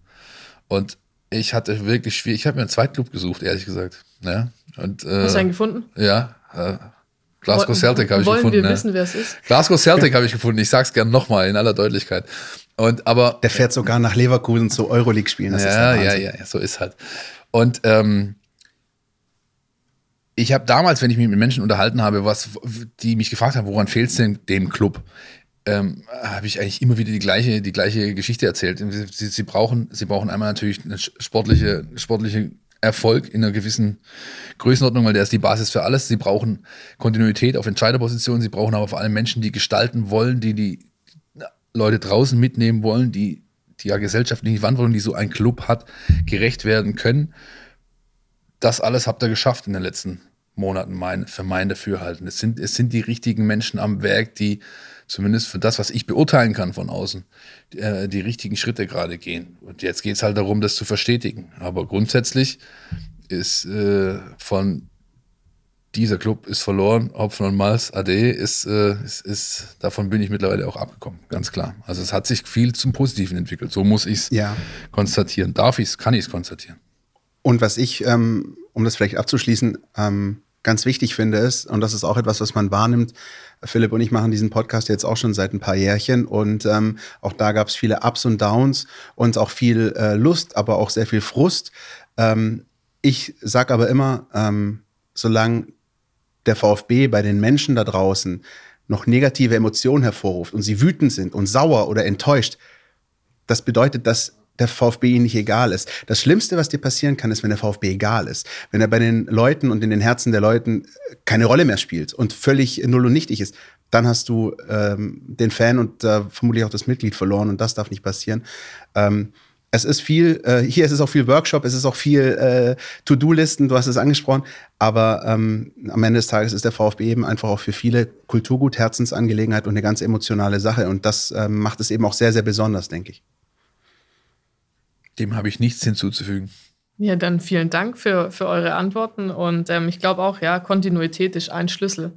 Und ich hatte wirklich schwierig. Ich habe mir einen Zweitclub gesucht, ehrlich gesagt. Ja, und, äh, Hast du einen gefunden? Ja. Äh, Glasgow Celtic habe ich Wollen gefunden. wir ja. wissen, wer es ist? Glasgow Celtic habe ich gefunden. Ich sage es gerne nochmal in aller Deutlichkeit. Und, aber, Der fährt sogar nach Leverkusen zu Euroleague spielen. Das ist ja, ja, ja, so ist halt. Und ähm, ich habe damals, wenn ich mich mit Menschen unterhalten habe, was, die mich gefragt haben, woran fehlt es denn dem Club, ähm, habe ich eigentlich immer wieder die gleiche, die gleiche Geschichte erzählt. Sie, sie, brauchen, sie brauchen einmal natürlich eine sportliche, sportliche Erfolg in einer gewissen Größenordnung, weil der ist die Basis für alles. Sie brauchen Kontinuität auf Entscheiderpositionen, sie brauchen aber vor allem Menschen, die gestalten wollen, die die Leute draußen mitnehmen wollen, die die ja gesellschaftliche Verantwortung, die so ein Club hat, gerecht werden können das alles habt ihr geschafft in den letzten Monaten mein, für mein Dafürhalten. Es sind, es sind die richtigen Menschen am Werk, die zumindest für das, was ich beurteilen kann von außen, die, äh, die richtigen Schritte gerade gehen. Und jetzt geht es halt darum, das zu verstetigen. Aber grundsätzlich ist äh, von dieser Club ist verloren, Hopfen und Malz, AD ist, äh, ist, ist, davon bin ich mittlerweile auch abgekommen, ganz klar. Also es hat sich viel zum Positiven entwickelt. So muss ich es Ja. konstatieren. Darf ich es, kann ich es konstatieren. Und was ich, ähm, um das vielleicht abzuschließen, ähm, ganz wichtig finde, ist, und das ist auch etwas, was man wahrnimmt, Philipp und ich machen diesen Podcast jetzt auch schon seit ein paar Jährchen und ähm, auch da gab es viele Ups und Downs und auch viel äh, Lust, aber auch sehr viel Frust. Ähm, ich sage aber immer, ähm, solange der VfB bei den Menschen da draußen noch negative Emotionen hervorruft und sie wütend sind und sauer oder enttäuscht, das bedeutet, dass der VfB ihnen nicht egal ist. Das Schlimmste, was dir passieren kann, ist, wenn der VfB egal ist. Wenn er bei den Leuten und in den Herzen der Leuten keine Rolle mehr spielt und völlig null und nichtig ist, dann hast du ähm, den Fan und äh, vermutlich auch das Mitglied verloren und das darf nicht passieren. Ähm, es ist viel, äh, hier ist es auch viel Workshop, es ist auch viel äh, To-Do-Listen, du hast es angesprochen, aber ähm, am Ende des Tages ist der VfB eben einfach auch für viele Kulturgut, Herzensangelegenheit und eine ganz emotionale Sache und das ähm, macht es eben auch sehr, sehr besonders, denke ich. Dem habe ich nichts hinzuzufügen. Ja, dann vielen Dank für, für eure Antworten. Und ähm, ich glaube auch, ja, Kontinuität ist ein Schlüssel,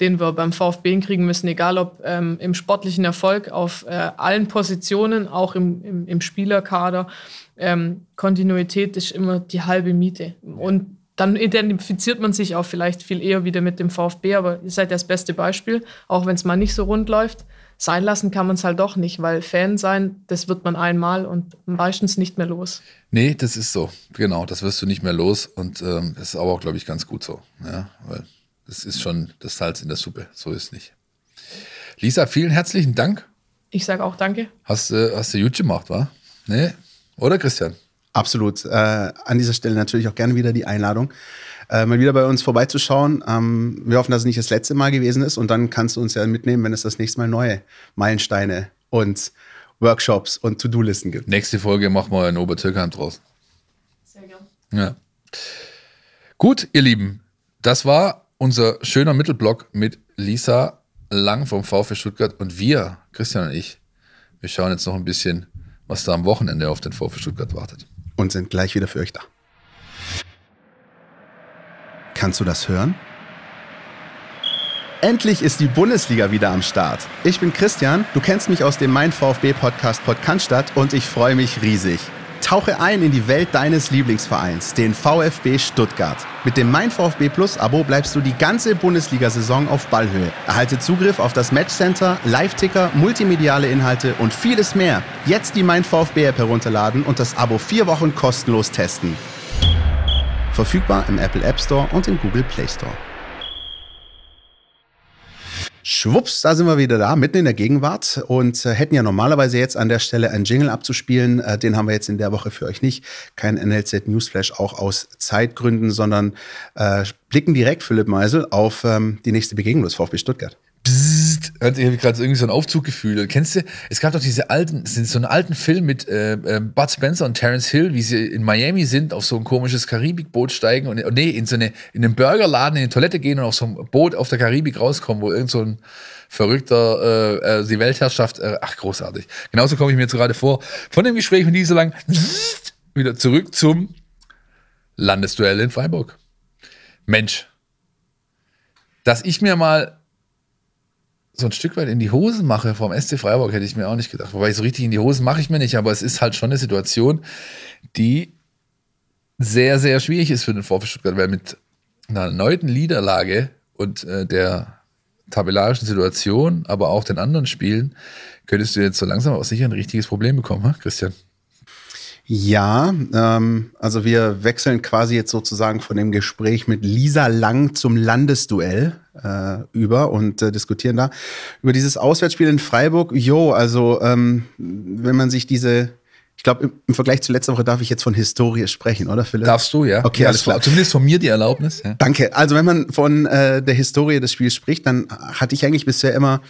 den wir beim VfB kriegen müssen, egal ob ähm, im sportlichen Erfolg auf äh, allen Positionen, auch im, im, im Spielerkader. Ähm, Kontinuität ist immer die halbe Miete. Und dann identifiziert man sich auch vielleicht viel eher wieder mit dem VfB, aber ihr seid das beste Beispiel, auch wenn es mal nicht so rund läuft sein lassen kann man es halt doch nicht, weil Fan sein, das wird man einmal und meistens nicht mehr los. Nee, das ist so. Genau, das wirst du nicht mehr los und ähm, das ist aber auch, glaube ich, ganz gut so. Ja, weil das ist schon das Salz in der Suppe. So ist es nicht. Lisa, vielen herzlichen Dank. Ich sage auch danke. Hast, äh, hast du gut gemacht, wa? Nee? Oder Christian? Absolut. Äh, an dieser Stelle natürlich auch gerne wieder die Einladung äh, mal wieder bei uns vorbeizuschauen. Ähm, wir hoffen, dass es nicht das letzte Mal gewesen ist und dann kannst du uns ja mitnehmen, wenn es das nächste Mal neue Meilensteine und Workshops und To-Do-Listen gibt. Nächste Folge machen wir in Obertürkheim draus. Sehr gerne. Ja. Gut, ihr Lieben, das war unser schöner Mittelblock mit Lisa Lang vom VfB Stuttgart und wir, Christian und ich, wir schauen jetzt noch ein bisschen, was da am Wochenende auf den VfB Stuttgart wartet. Und sind gleich wieder für euch da. Kannst du das hören? Endlich ist die Bundesliga wieder am Start. Ich bin Christian, du kennst mich aus dem Mein VfB Podcast Podcaststadt und ich freue mich riesig. Tauche ein in die Welt deines Lieblingsvereins, den VfB Stuttgart. Mit dem Mein VfB Plus Abo bleibst du die ganze Bundesliga-Saison auf Ballhöhe. Erhalte Zugriff auf das Matchcenter, Live-Ticker, multimediale Inhalte und vieles mehr. Jetzt die Mein VfB App herunterladen und das Abo vier Wochen kostenlos testen. Verfügbar im Apple App Store und im Google Play Store. Schwupps, da sind wir wieder da, mitten in der Gegenwart und äh, hätten ja normalerweise jetzt an der Stelle einen Jingle abzuspielen. Äh, den haben wir jetzt in der Woche für euch nicht. Kein NLZ Newsflash, auch aus Zeitgründen, sondern äh, blicken direkt, Philipp Meisel, auf ähm, die nächste Begegnung des VfB Stuttgart. Psst, ich habe gerade irgendwie so einen Aufzug gefühlt. Kennst du, es gab doch diese alten, so einen alten Film mit äh, äh, Bud Spencer und Terence Hill, wie sie in Miami sind, auf so ein komisches Karibikboot steigen und nee, in so eine, in einen Burgerladen in die Toilette gehen und auf so ein Boot auf der Karibik rauskommen, wo irgend so ein verrückter äh, äh, die Weltherrschaft, äh, ach großartig. Genauso komme ich mir jetzt gerade vor. Von dem Gespräch mit dieser lang wieder zurück zum Landesduell in Freiburg. Mensch, dass ich mir mal so ein Stück weit in die Hosen mache vom SC Freiburg, hätte ich mir auch nicht gedacht. Wobei so richtig in die Hosen mache ich mir nicht, aber es ist halt schon eine Situation, die sehr, sehr schwierig ist für den VfB Stuttgart, weil mit einer erneuten Niederlage und äh, der tabellarischen Situation, aber auch den anderen Spielen, könntest du jetzt so langsam auch sicher ein richtiges Problem bekommen, ha? Christian? Ja, ähm, also wir wechseln quasi jetzt sozusagen von dem Gespräch mit Lisa Lang zum Landesduell äh, über und äh, diskutieren da über dieses Auswärtsspiel in Freiburg. Jo, also ähm, wenn man sich diese ich glaube, im, im, Vergleich zu letzter Woche darf ich jetzt von Historie sprechen, oder Philipp? Darfst du, ja. Okay, alles klar. Zumindest von mir die Erlaubnis. Ja. Danke. Also wenn man von äh, der Historie des Spiels spricht, dann hatte ich eigentlich bisher immer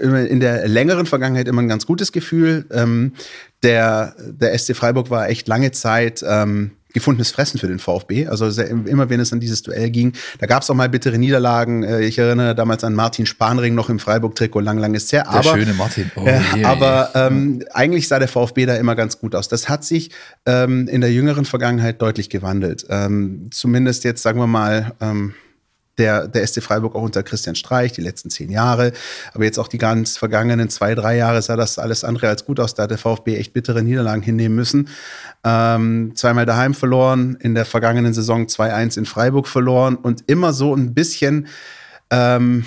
in der längeren Vergangenheit immer ein ganz gutes Gefühl. Ähm, der, der SC Freiburg war echt lange Zeit ähm, gefundenes Fressen für den VfB. Also sehr, immer wenn es an dieses Duell ging, da gab es auch mal bittere Niederlagen. Äh, ich erinnere damals an Martin Spanring noch im Freiburg-Trikot, lang, lang ist her. Aber, der schöne Martin. Oh, äh, je, aber ähm, eigentlich sah der VfB da immer ganz gut aus. Das hat sich ähm, in der jüngeren Vergangenheit deutlich gewandelt. Ähm, zumindest jetzt, sagen wir mal, ähm, der, der SC Freiburg auch unter Christian Streich, die letzten zehn Jahre. Aber jetzt auch die ganz vergangenen zwei, drei Jahre sah das alles andere als gut aus. Da hat der VfB echt bittere Niederlagen hinnehmen müssen. Ähm, zweimal daheim verloren, in der vergangenen Saison 2-1 in Freiburg verloren und immer so ein bisschen ähm,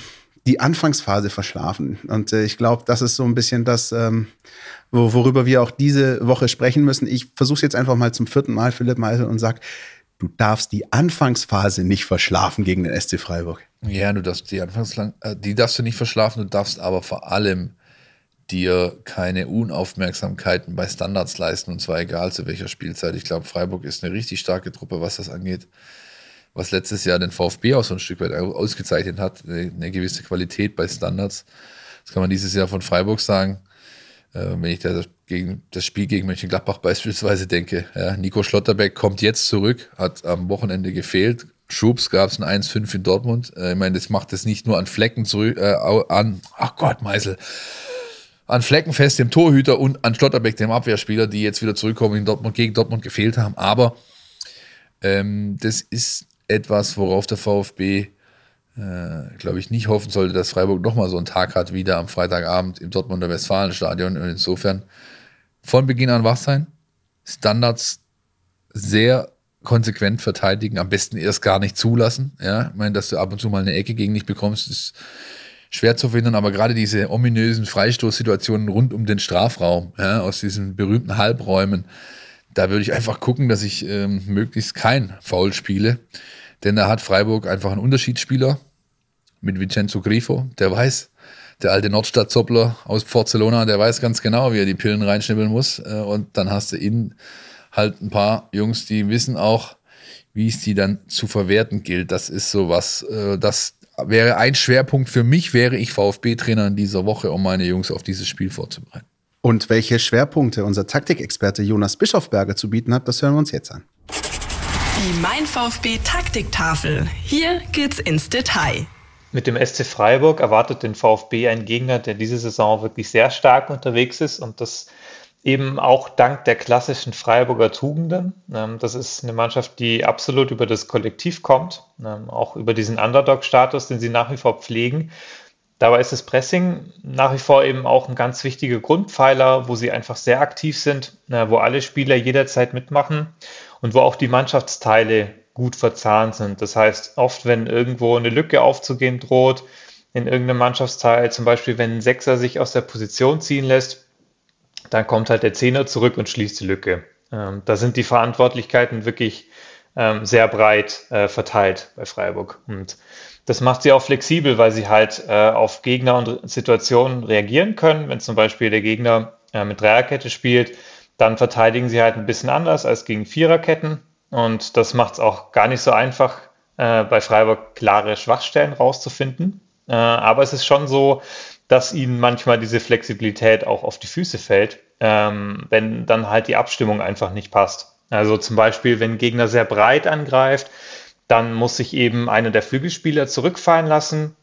die Anfangsphase verschlafen. Und äh, ich glaube, das ist so ein bisschen das, ähm, wo, worüber wir auch diese Woche sprechen müssen. Ich versuche es jetzt einfach mal zum vierten Mal, Philipp Meisel, und sage, du darfst die Anfangsphase nicht verschlafen gegen den SC Freiburg. Ja, du darfst die Anfangslang, äh, die darfst du nicht verschlafen, du darfst aber vor allem dir keine Unaufmerksamkeiten bei Standards leisten, und zwar egal zu welcher Spielzeit. Ich glaube, Freiburg ist eine richtig starke Truppe, was das angeht. Was letztes Jahr den VfB auch so ein Stück weit ausgezeichnet hat, eine, eine gewisse Qualität bei Standards. Das kann man dieses Jahr von Freiburg sagen. Äh, wenn ich das, gegen, das Spiel gegen Mönchengladbach beispielsweise denke. Ja, Nico Schlotterbeck kommt jetzt zurück, hat am Wochenende gefehlt. Schubs gab es ein 1-5 in Dortmund. Äh, ich meine, das macht es nicht nur an Flecken zurück, äh, an, ach Gott, Meisel, an Flecken fest, dem Torhüter und an Schlotterbeck, dem Abwehrspieler, die jetzt wieder zurückkommen in Dortmund, gegen Dortmund gefehlt haben. Aber ähm, das ist etwas, worauf der VfB äh, glaube ich, nicht hoffen sollte, dass Freiburg nochmal so einen Tag hat, wieder am Freitagabend im Dortmunder Westfalenstadion. Und insofern von Beginn an wach sein, Standards sehr konsequent verteidigen, am besten erst gar nicht zulassen. Ja, ich meine, dass du ab und zu mal eine Ecke gegen dich bekommst, ist schwer zu verhindern, aber gerade diese ominösen Freistoßsituationen rund um den Strafraum, ja, aus diesen berühmten Halbräumen, da würde ich einfach gucken, dass ich ähm, möglichst kein Foul spiele. Denn da hat Freiburg einfach einen Unterschiedsspieler, mit Vincenzo Grifo. Der weiß, der alte Nordstadt-Zoppler aus Barcelona, der weiß ganz genau, wie er die Pillen reinschnibbeln muss. Äh, und dann hast du innen halt ein paar Jungs, die wissen auch, wie es die dann zu verwerten gilt. Das ist sowas, äh, das wäre ein Schwerpunkt für mich, wäre ich VfB-Trainer in dieser Woche, um meine Jungs auf dieses Spiel vorzubereiten. Und welche Schwerpunkte unser Taktikexperte Jonas Bischofberger zu bieten hat, das hören wir uns jetzt an. Die Mein VfB Taktiktafel. Hier geht's ins Detail. Mit dem SC Freiburg erwartet den VfB ein Gegner, der diese Saison wirklich sehr stark unterwegs ist und das eben auch dank der klassischen Freiburger Tugenden. Ähm, das ist eine Mannschaft, die absolut über das Kollektiv kommt, ähm, auch über diesen Underdog-Status, den sie nach wie vor pflegen. Dabei ist das Pressing nach wie vor eben auch ein ganz wichtiger Grundpfeiler, wo sie einfach sehr aktiv sind, wo alle Spieler jederzeit mitmachen und wo auch die Mannschaftsteile gut verzahnt sind. Das heißt, oft, wenn irgendwo eine Lücke aufzugehen droht, in irgendeinem Mannschaftsteil, zum Beispiel, wenn ein Sechser sich aus der Position ziehen lässt, dann kommt halt der Zehner zurück und schließt die Lücke. Ähm, da sind die Verantwortlichkeiten wirklich ähm, sehr breit äh, verteilt bei Freiburg. Und das macht sie auch flexibel, weil sie halt äh, auf Gegner und Situationen reagieren können. Wenn zum Beispiel der Gegner äh, mit Dreierkette spielt, dann verteidigen sie halt ein bisschen anders als gegen Viererketten. Und das macht es auch gar nicht so einfach, äh, bei Freiburg klare Schwachstellen rauszufinden. Äh, aber es ist schon so, dass ihnen manchmal diese Flexibilität auch auf die Füße fällt, ähm, wenn dann halt die Abstimmung einfach nicht passt. Also zum Beispiel, wenn ein Gegner sehr breit angreift, dann muss sich eben einer der Flügelspieler zurückfallen lassen.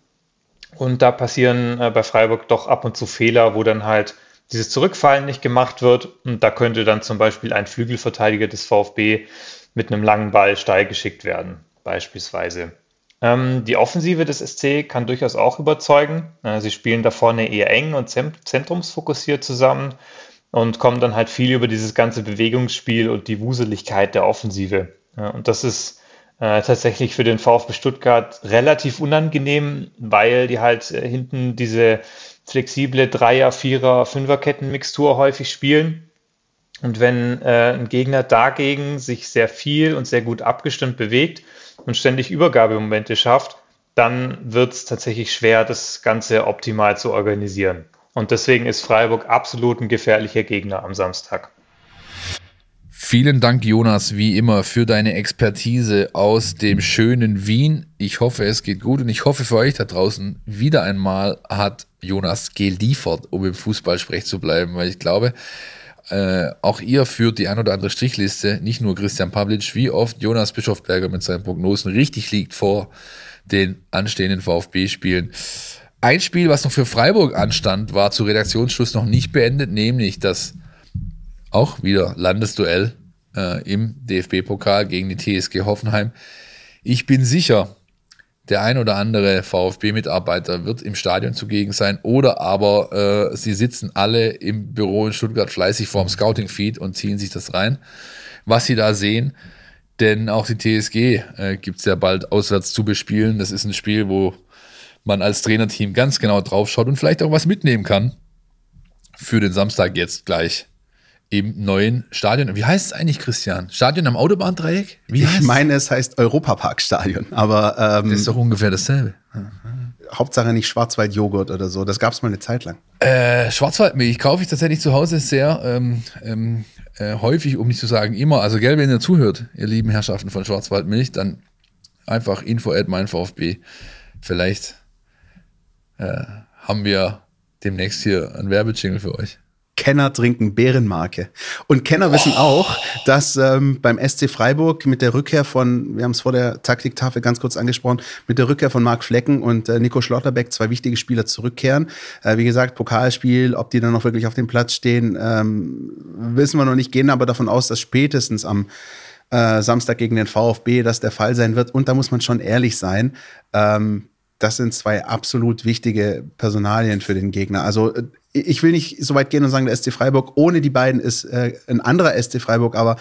Und da passieren äh, bei Freiburg doch ab und zu Fehler, wo dann halt dieses Zurückfallen nicht gemacht wird. Und da könnte dann zum Beispiel ein Flügelverteidiger des VfB mit einem langen Ball steil geschickt werden, beispielsweise. Ähm, die Offensive des SC kann durchaus auch überzeugen. Äh, sie spielen da vorne eher eng und zentrumsfokussiert zusammen und kommen dann halt viel über dieses ganze Bewegungsspiel und die Wuseligkeit der Offensive. Ja, und das ist äh, tatsächlich für den VfB Stuttgart relativ unangenehm, weil die halt äh, hinten diese flexible Dreier-, Vierer-, Fünferketten-Mixtur häufig spielen und wenn äh, ein Gegner dagegen sich sehr viel und sehr gut abgestimmt bewegt und ständig Übergabemomente schafft, dann wird es tatsächlich schwer, das Ganze optimal zu organisieren. Und deswegen ist Freiburg absolut ein gefährlicher Gegner am Samstag. Vielen Dank, Jonas, wie immer, für deine Expertise aus dem schönen Wien. Ich hoffe, es geht gut und ich hoffe für euch da draußen, wieder einmal hat Jonas geliefert, um im Fußballsprech zu bleiben, weil ich glaube, äh, auch ihr führt die ein oder andere Strichliste, nicht nur Christian Pavlic, wie oft Jonas Bischofberger mit seinen Prognosen richtig liegt vor den anstehenden VfB-Spielen. Ein Spiel, was noch für Freiburg anstand, war zu Redaktionsschluss noch nicht beendet, nämlich das auch wieder Landesduell äh, im DFB-Pokal gegen die TSG Hoffenheim. Ich bin sicher, der ein oder andere VfB-Mitarbeiter wird im Stadion zugegen sein oder aber äh, sie sitzen alle im Büro in Stuttgart fleißig vorm Scouting-Feed und ziehen sich das rein, was sie da sehen. Denn auch die TSG äh, gibt es ja bald auswärts zu bespielen. Das ist ein Spiel, wo man als Trainerteam ganz genau drauf schaut und vielleicht auch was mitnehmen kann für den Samstag jetzt gleich im neuen Stadion. Wie heißt es eigentlich, Christian? Stadion am Autobahndreieck? Wie ich meine, es heißt Europaparkstadion, aber ähm, das ist doch ungefähr dasselbe. Hauptsache nicht Schwarzwald-Joghurt oder so. Das gab es mal eine Zeit lang. Äh, Schwarzwaldmilch kaufe ich tatsächlich zu Hause sehr ähm, ähm, äh, häufig, um nicht zu sagen immer. Also, gell, wenn ihr zuhört, ihr lieben Herrschaften von Schwarzwaldmilch, dann einfach info at mein VfB. Vielleicht äh, haben wir demnächst hier einen Werbejingle für euch. Kenner trinken Bärenmarke. Und Kenner wissen oh. auch, dass ähm, beim SC Freiburg mit der Rückkehr von, wir haben es vor der Taktiktafel ganz kurz angesprochen, mit der Rückkehr von Marc Flecken und äh, Nico Schlotterbeck zwei wichtige Spieler zurückkehren. Äh, wie gesagt, Pokalspiel, ob die dann noch wirklich auf dem Platz stehen, ähm, wissen wir noch nicht, gehen aber davon aus, dass spätestens am äh, Samstag gegen den VfB das der Fall sein wird. Und da muss man schon ehrlich sein. Ähm, das sind zwei absolut wichtige Personalien für den Gegner. Also äh, ich will nicht so weit gehen und sagen, der SC Freiburg ohne die beiden ist äh, ein anderer SC Freiburg, aber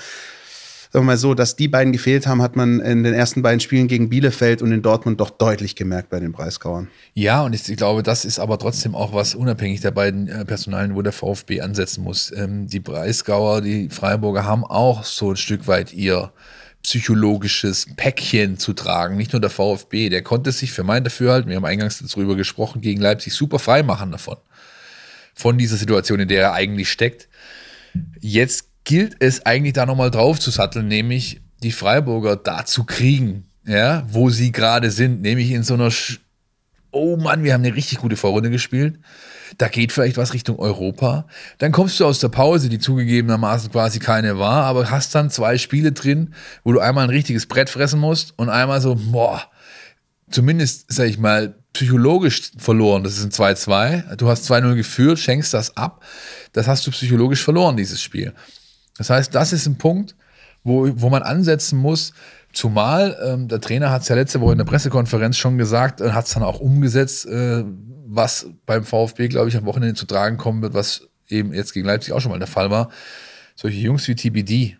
sagen wir mal so, dass die beiden gefehlt haben, hat man in den ersten beiden Spielen gegen Bielefeld und in Dortmund doch deutlich gemerkt bei den Breisgauern. Ja, und ich, glaube, das ist aber trotzdem auch was unabhängig der beiden äh, Personalien, wo der VfB ansetzen muss. Ähm, die Breisgauer, die Freiburger haben auch so ein Stück weit ihr psychologisches Päckchen zu tragen. Nicht nur der VfB, der konnte sich für mein Dafürhalten, wir haben eingangs darüber gesprochen, gegen Leipzig super frei machen davon von dieser Situation, in der er eigentlich steckt. Jetzt gilt es eigentlich da nochmal drauf zu satteln, nämlich die Freiburger da zu kriegen, ja, wo sie gerade sind, nämlich in so einer, Sch oh Mann, wir haben eine richtig gute Vorrunde gespielt. Da geht vielleicht was Richtung Europa. Dann kommst du aus der Pause, die zugegebenermaßen quasi keine war, aber hast dann zwei Spiele drin, wo du einmal ein richtiges Brett fressen musst und einmal so, boah, zumindest, sag ich mal, psychologisch verloren. Das ist ein 2-2. Du hast 2-0 geführt, schenkst das ab. Das hast du psychologisch verloren, dieses Spiel. Das heißt, das ist ein Punkt, wo, wo man ansetzen muss. Zumal ähm, der Trainer hat es ja letzte Woche in der Pressekonferenz schon gesagt und hat es dann auch umgesetzt, äh, was beim VfB, glaube ich, am Wochenende zu tragen kommen wird, was eben jetzt gegen Leipzig auch schon mal der Fall war. Solche Jungs wie TBD,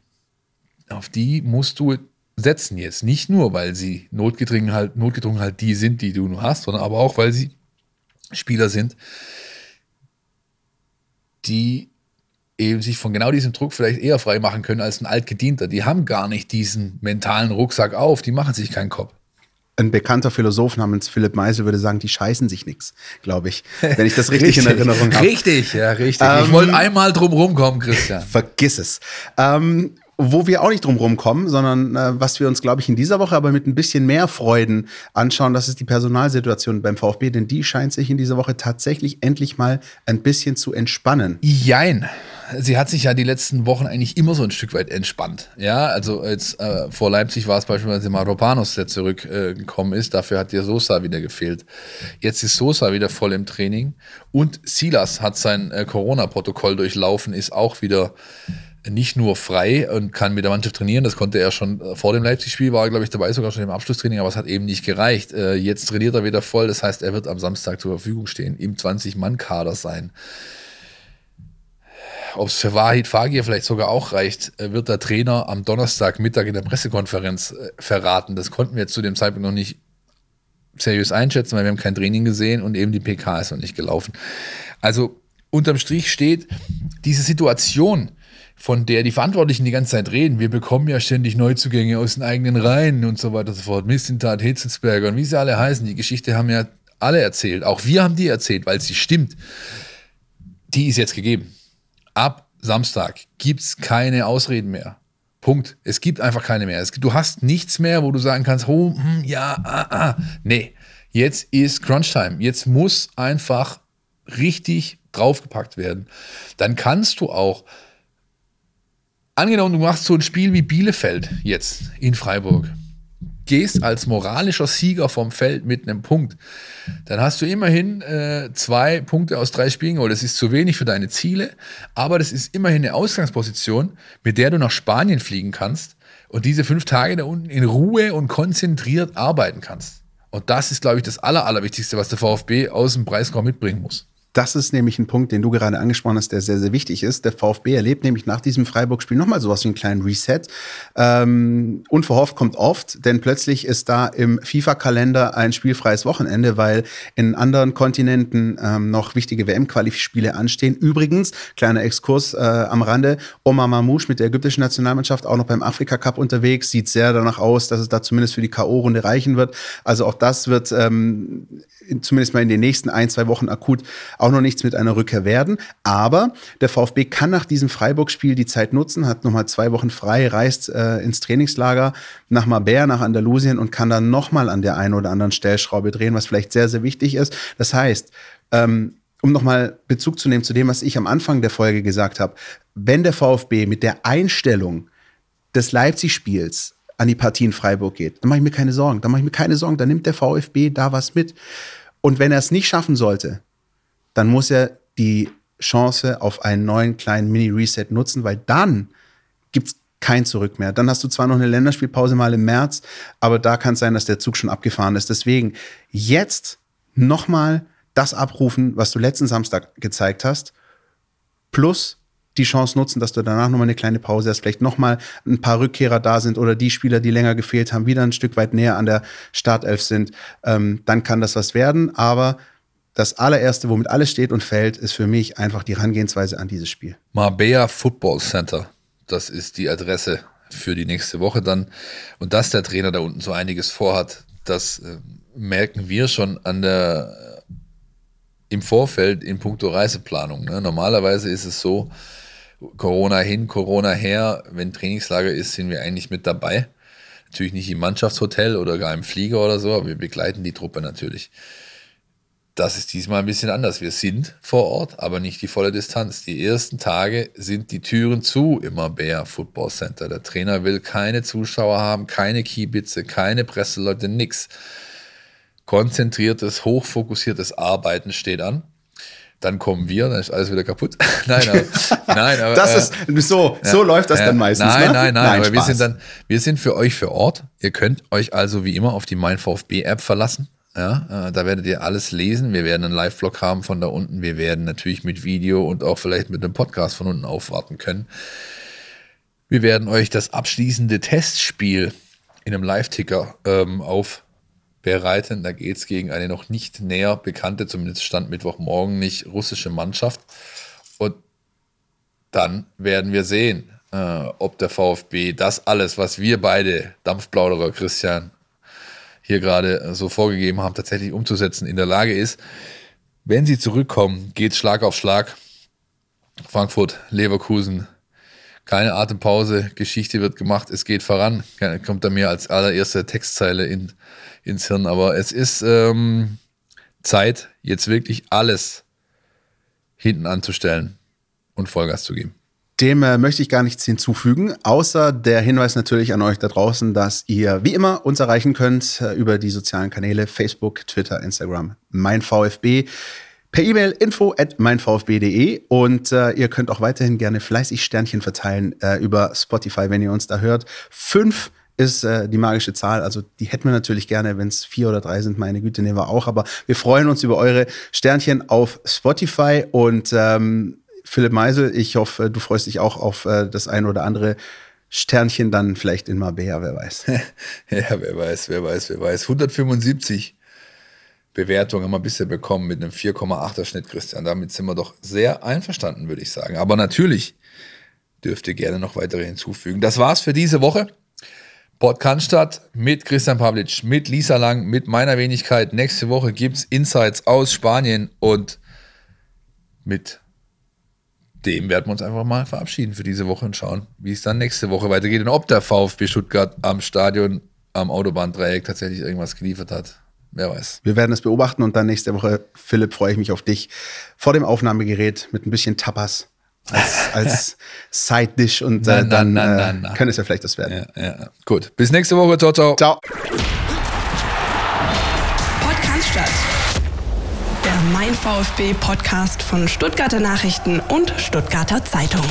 auf die musst du setzen jetzt. Nicht nur, weil sie notgedrungen halt, notgedrungen halt die sind, die du nur hast, sondern aber auch, weil sie Spieler sind, die eben sich von genau diesem Druck vielleicht eher frei machen können als ein Altgedienter. Die haben gar nicht diesen mentalen Rucksack auf, die machen sich keinen Kopf. Ein bekannter Philosoph namens Philipp Meisel würde sagen, die scheißen sich nichts, glaube ich, wenn ich das richtig, richtig, in Erinnerung habe. Richtig, ja, richtig. Ähm, ich wollte einmal drum rumkommen, Christian. Vergiss es. Ähm, wo wir auch nicht drum rumkommen, sondern äh, was wir uns, glaube ich, in dieser Woche aber mit ein bisschen mehr Freuden anschauen, das ist die Personalsituation beim VfB, denn die scheint sich in dieser Woche tatsächlich endlich mal ein bisschen zu entspannen. Jein. Sie hat sich ja die letzten Wochen eigentlich immer so ein Stück weit entspannt. Ja, also jetzt äh, vor Leipzig war es beispielsweise Maropanos, der zurückgekommen äh, ist. Dafür hat dir Sosa wieder gefehlt. Jetzt ist Sosa wieder voll im Training und Silas hat sein äh, Corona-Protokoll durchlaufen, ist auch wieder nicht nur frei und kann mit der Mannschaft trainieren. Das konnte er schon äh, vor dem Leipzig-Spiel, war er, glaube ich, dabei, sogar schon im Abschlusstraining, aber es hat eben nicht gereicht. Äh, jetzt trainiert er wieder voll, das heißt, er wird am Samstag zur Verfügung stehen, im 20-Mann-Kader sein. Ob es für Wahid Fagir vielleicht sogar auch reicht, äh, wird der Trainer am Donnerstagmittag in der Pressekonferenz verraten. Das konnten wir zu dem Zeitpunkt noch nicht seriös einschätzen, weil wir haben kein Training gesehen und eben die PK ist noch nicht gelaufen. Also unterm Strich steht, diese Situation, von der die Verantwortlichen die ganze Zeit reden. Wir bekommen ja ständig Neuzugänge aus den eigenen Reihen und so weiter und so fort. Mistintat, Hitzelsberger und wie sie alle heißen. Die Geschichte haben ja alle erzählt. Auch wir haben die erzählt, weil sie stimmt. Die ist jetzt gegeben. Ab Samstag gibt es keine Ausreden mehr. Punkt. Es gibt einfach keine mehr. Es, du hast nichts mehr, wo du sagen kannst, oh, hm, ja, ah, ah. Nee, jetzt ist Crunch-Time. Jetzt muss einfach richtig draufgepackt werden. Dann kannst du auch Angenommen, du machst so ein Spiel wie Bielefeld jetzt in Freiburg. Gehst als moralischer Sieger vom Feld mit einem Punkt. Dann hast du immerhin äh, zwei Punkte aus drei Spielen geholt. Das ist zu wenig für deine Ziele, aber das ist immerhin eine Ausgangsposition, mit der du nach Spanien fliegen kannst und diese fünf Tage da unten in Ruhe und konzentriert arbeiten kannst. Und das ist, glaube ich, das Aller, Allerwichtigste, was der VfB aus dem Preiskorb mitbringen muss. Das ist nämlich ein Punkt, den du gerade angesprochen hast, der sehr, sehr wichtig ist. Der VfB erlebt nämlich nach diesem Freiburg-Spiel nochmal sowas wie einen kleinen Reset. Ähm, unverhofft kommt oft, denn plötzlich ist da im FIFA-Kalender ein spielfreies Wochenende, weil in anderen Kontinenten ähm, noch wichtige WM-Qualifispiele anstehen. Übrigens, kleiner Exkurs äh, am Rande, Omar Mamouche mit der ägyptischen Nationalmannschaft auch noch beim Afrika-Cup unterwegs. Sieht sehr danach aus, dass es da zumindest für die K.O.-Runde reichen wird. Also auch das wird ähm, zumindest mal in den nächsten ein, zwei Wochen akut auch noch nichts mit einer Rückkehr werden. Aber der VfB kann nach diesem Freiburg-Spiel die Zeit nutzen, hat nochmal zwei Wochen frei, reist äh, ins Trainingslager nach Mabea, nach Andalusien und kann dann nochmal an der einen oder anderen Stellschraube drehen, was vielleicht sehr, sehr wichtig ist. Das heißt, ähm, um nochmal Bezug zu nehmen zu dem, was ich am Anfang der Folge gesagt habe, wenn der VfB mit der Einstellung des Leipzig-Spiels an die Partie in Freiburg geht, dann mache ich mir keine Sorgen. Dann mache ich mir keine Sorgen. Dann nimmt der VfB da was mit. Und wenn er es nicht schaffen sollte, dann muss er die Chance auf einen neuen kleinen Mini-Reset nutzen, weil dann gibt es kein Zurück mehr. Dann hast du zwar noch eine Länderspielpause mal im März, aber da kann es sein, dass der Zug schon abgefahren ist. Deswegen jetzt nochmal das abrufen, was du letzten Samstag gezeigt hast, plus die Chance nutzen, dass du danach nochmal eine kleine Pause hast, vielleicht nochmal ein paar Rückkehrer da sind oder die Spieler, die länger gefehlt haben, wieder ein Stück weit näher an der Startelf sind, ähm, dann kann das was werden. Aber das allererste, womit alles steht und fällt, ist für mich einfach die Herangehensweise an dieses Spiel. Marbella Football Center, das ist die Adresse für die nächste Woche dann. Und dass der Trainer da unten so einiges vorhat, das äh, merken wir schon an der äh, im Vorfeld in puncto Reiseplanung. Ne? Normalerweise ist es so, Corona hin, Corona her, wenn Trainingslager ist, sind wir eigentlich mit dabei. Natürlich nicht im Mannschaftshotel oder gar im Flieger oder so, aber wir begleiten die Truppe natürlich. Das ist diesmal ein bisschen anders. Wir sind vor Ort, aber nicht die volle Distanz. Die ersten Tage sind die Türen zu im Mabea Football Center. Der Trainer will keine Zuschauer haben, keine Kiebitze, keine Presseleute, nix. Konzentriertes, hochfokussiertes Arbeiten steht an. Dann kommen wir, dann ist alles wieder kaputt. nein, aber, nein, aber das ist so, so ja, läuft das ja, dann meistens. Nein, ne? nein, nein, nein aber wir sind dann, wir sind für euch für Ort. Ihr könnt euch also wie immer auf die Mein VfB App verlassen. Ja, äh, da werdet ihr alles lesen. Wir werden einen Live-Vlog haben von da unten. Wir werden natürlich mit Video und auch vielleicht mit einem Podcast von unten aufwarten können. Wir werden euch das abschließende Testspiel in einem Live-Ticker ähm, aufbereiten. Da geht es gegen eine noch nicht näher bekannte, zumindest stand Mittwochmorgen nicht, russische Mannschaft. Und dann werden wir sehen, äh, ob der VfB das alles, was wir beide, Dampfplauderer Christian hier gerade so vorgegeben haben, tatsächlich umzusetzen, in der Lage ist. Wenn sie zurückkommen, geht Schlag auf Schlag. Frankfurt, Leverkusen, keine Atempause, Geschichte wird gemacht, es geht voran. Kommt da mir als allererste Textzeile in, ins Hirn. Aber es ist ähm, Zeit, jetzt wirklich alles hinten anzustellen und Vollgas zu geben. Dem äh, möchte ich gar nichts hinzufügen, außer der Hinweis natürlich an euch da draußen, dass ihr wie immer uns erreichen könnt äh, über die sozialen Kanäle Facebook, Twitter, Instagram, mein VfB. Per E-Mail info at meinvfb.de und äh, ihr könnt auch weiterhin gerne fleißig Sternchen verteilen äh, über Spotify, wenn ihr uns da hört. Fünf ist äh, die magische Zahl. Also die hätten wir natürlich gerne, wenn es vier oder drei sind. Meine Güte, nehmen wir auch. Aber wir freuen uns über eure Sternchen auf Spotify und ähm, Philipp Meisel, ich hoffe, du freust dich auch auf äh, das ein oder andere Sternchen dann vielleicht in Marbella, wer weiß. ja, wer weiß, wer weiß, wer weiß. 175 Bewertungen haben wir bisher bekommen mit einem 4,8er Schnitt, Christian. Damit sind wir doch sehr einverstanden, würde ich sagen. Aber natürlich dürft ihr gerne noch weitere hinzufügen. Das war's für diese Woche. Port mit Christian Pavlic, mit Lisa Lang, mit meiner Wenigkeit. Nächste Woche gibt es Insights aus Spanien und mit dem werden wir uns einfach mal verabschieden für diese Woche und schauen, wie es dann nächste Woche weitergeht und ob der VfB Stuttgart am Stadion, am Autobahndreieck tatsächlich irgendwas geliefert hat. Wer weiß. Wir werden es beobachten und dann nächste Woche, Philipp, freue ich mich auf dich vor dem Aufnahmegerät mit ein bisschen Tapas als, als Side-Dish und äh, dann na, na, äh, könnte es ja vielleicht das werden. Ja, ja. Gut, bis nächste Woche. Ciao, ciao. Ciao. Mein VfB Podcast von Stuttgarter Nachrichten und Stuttgarter Zeitung.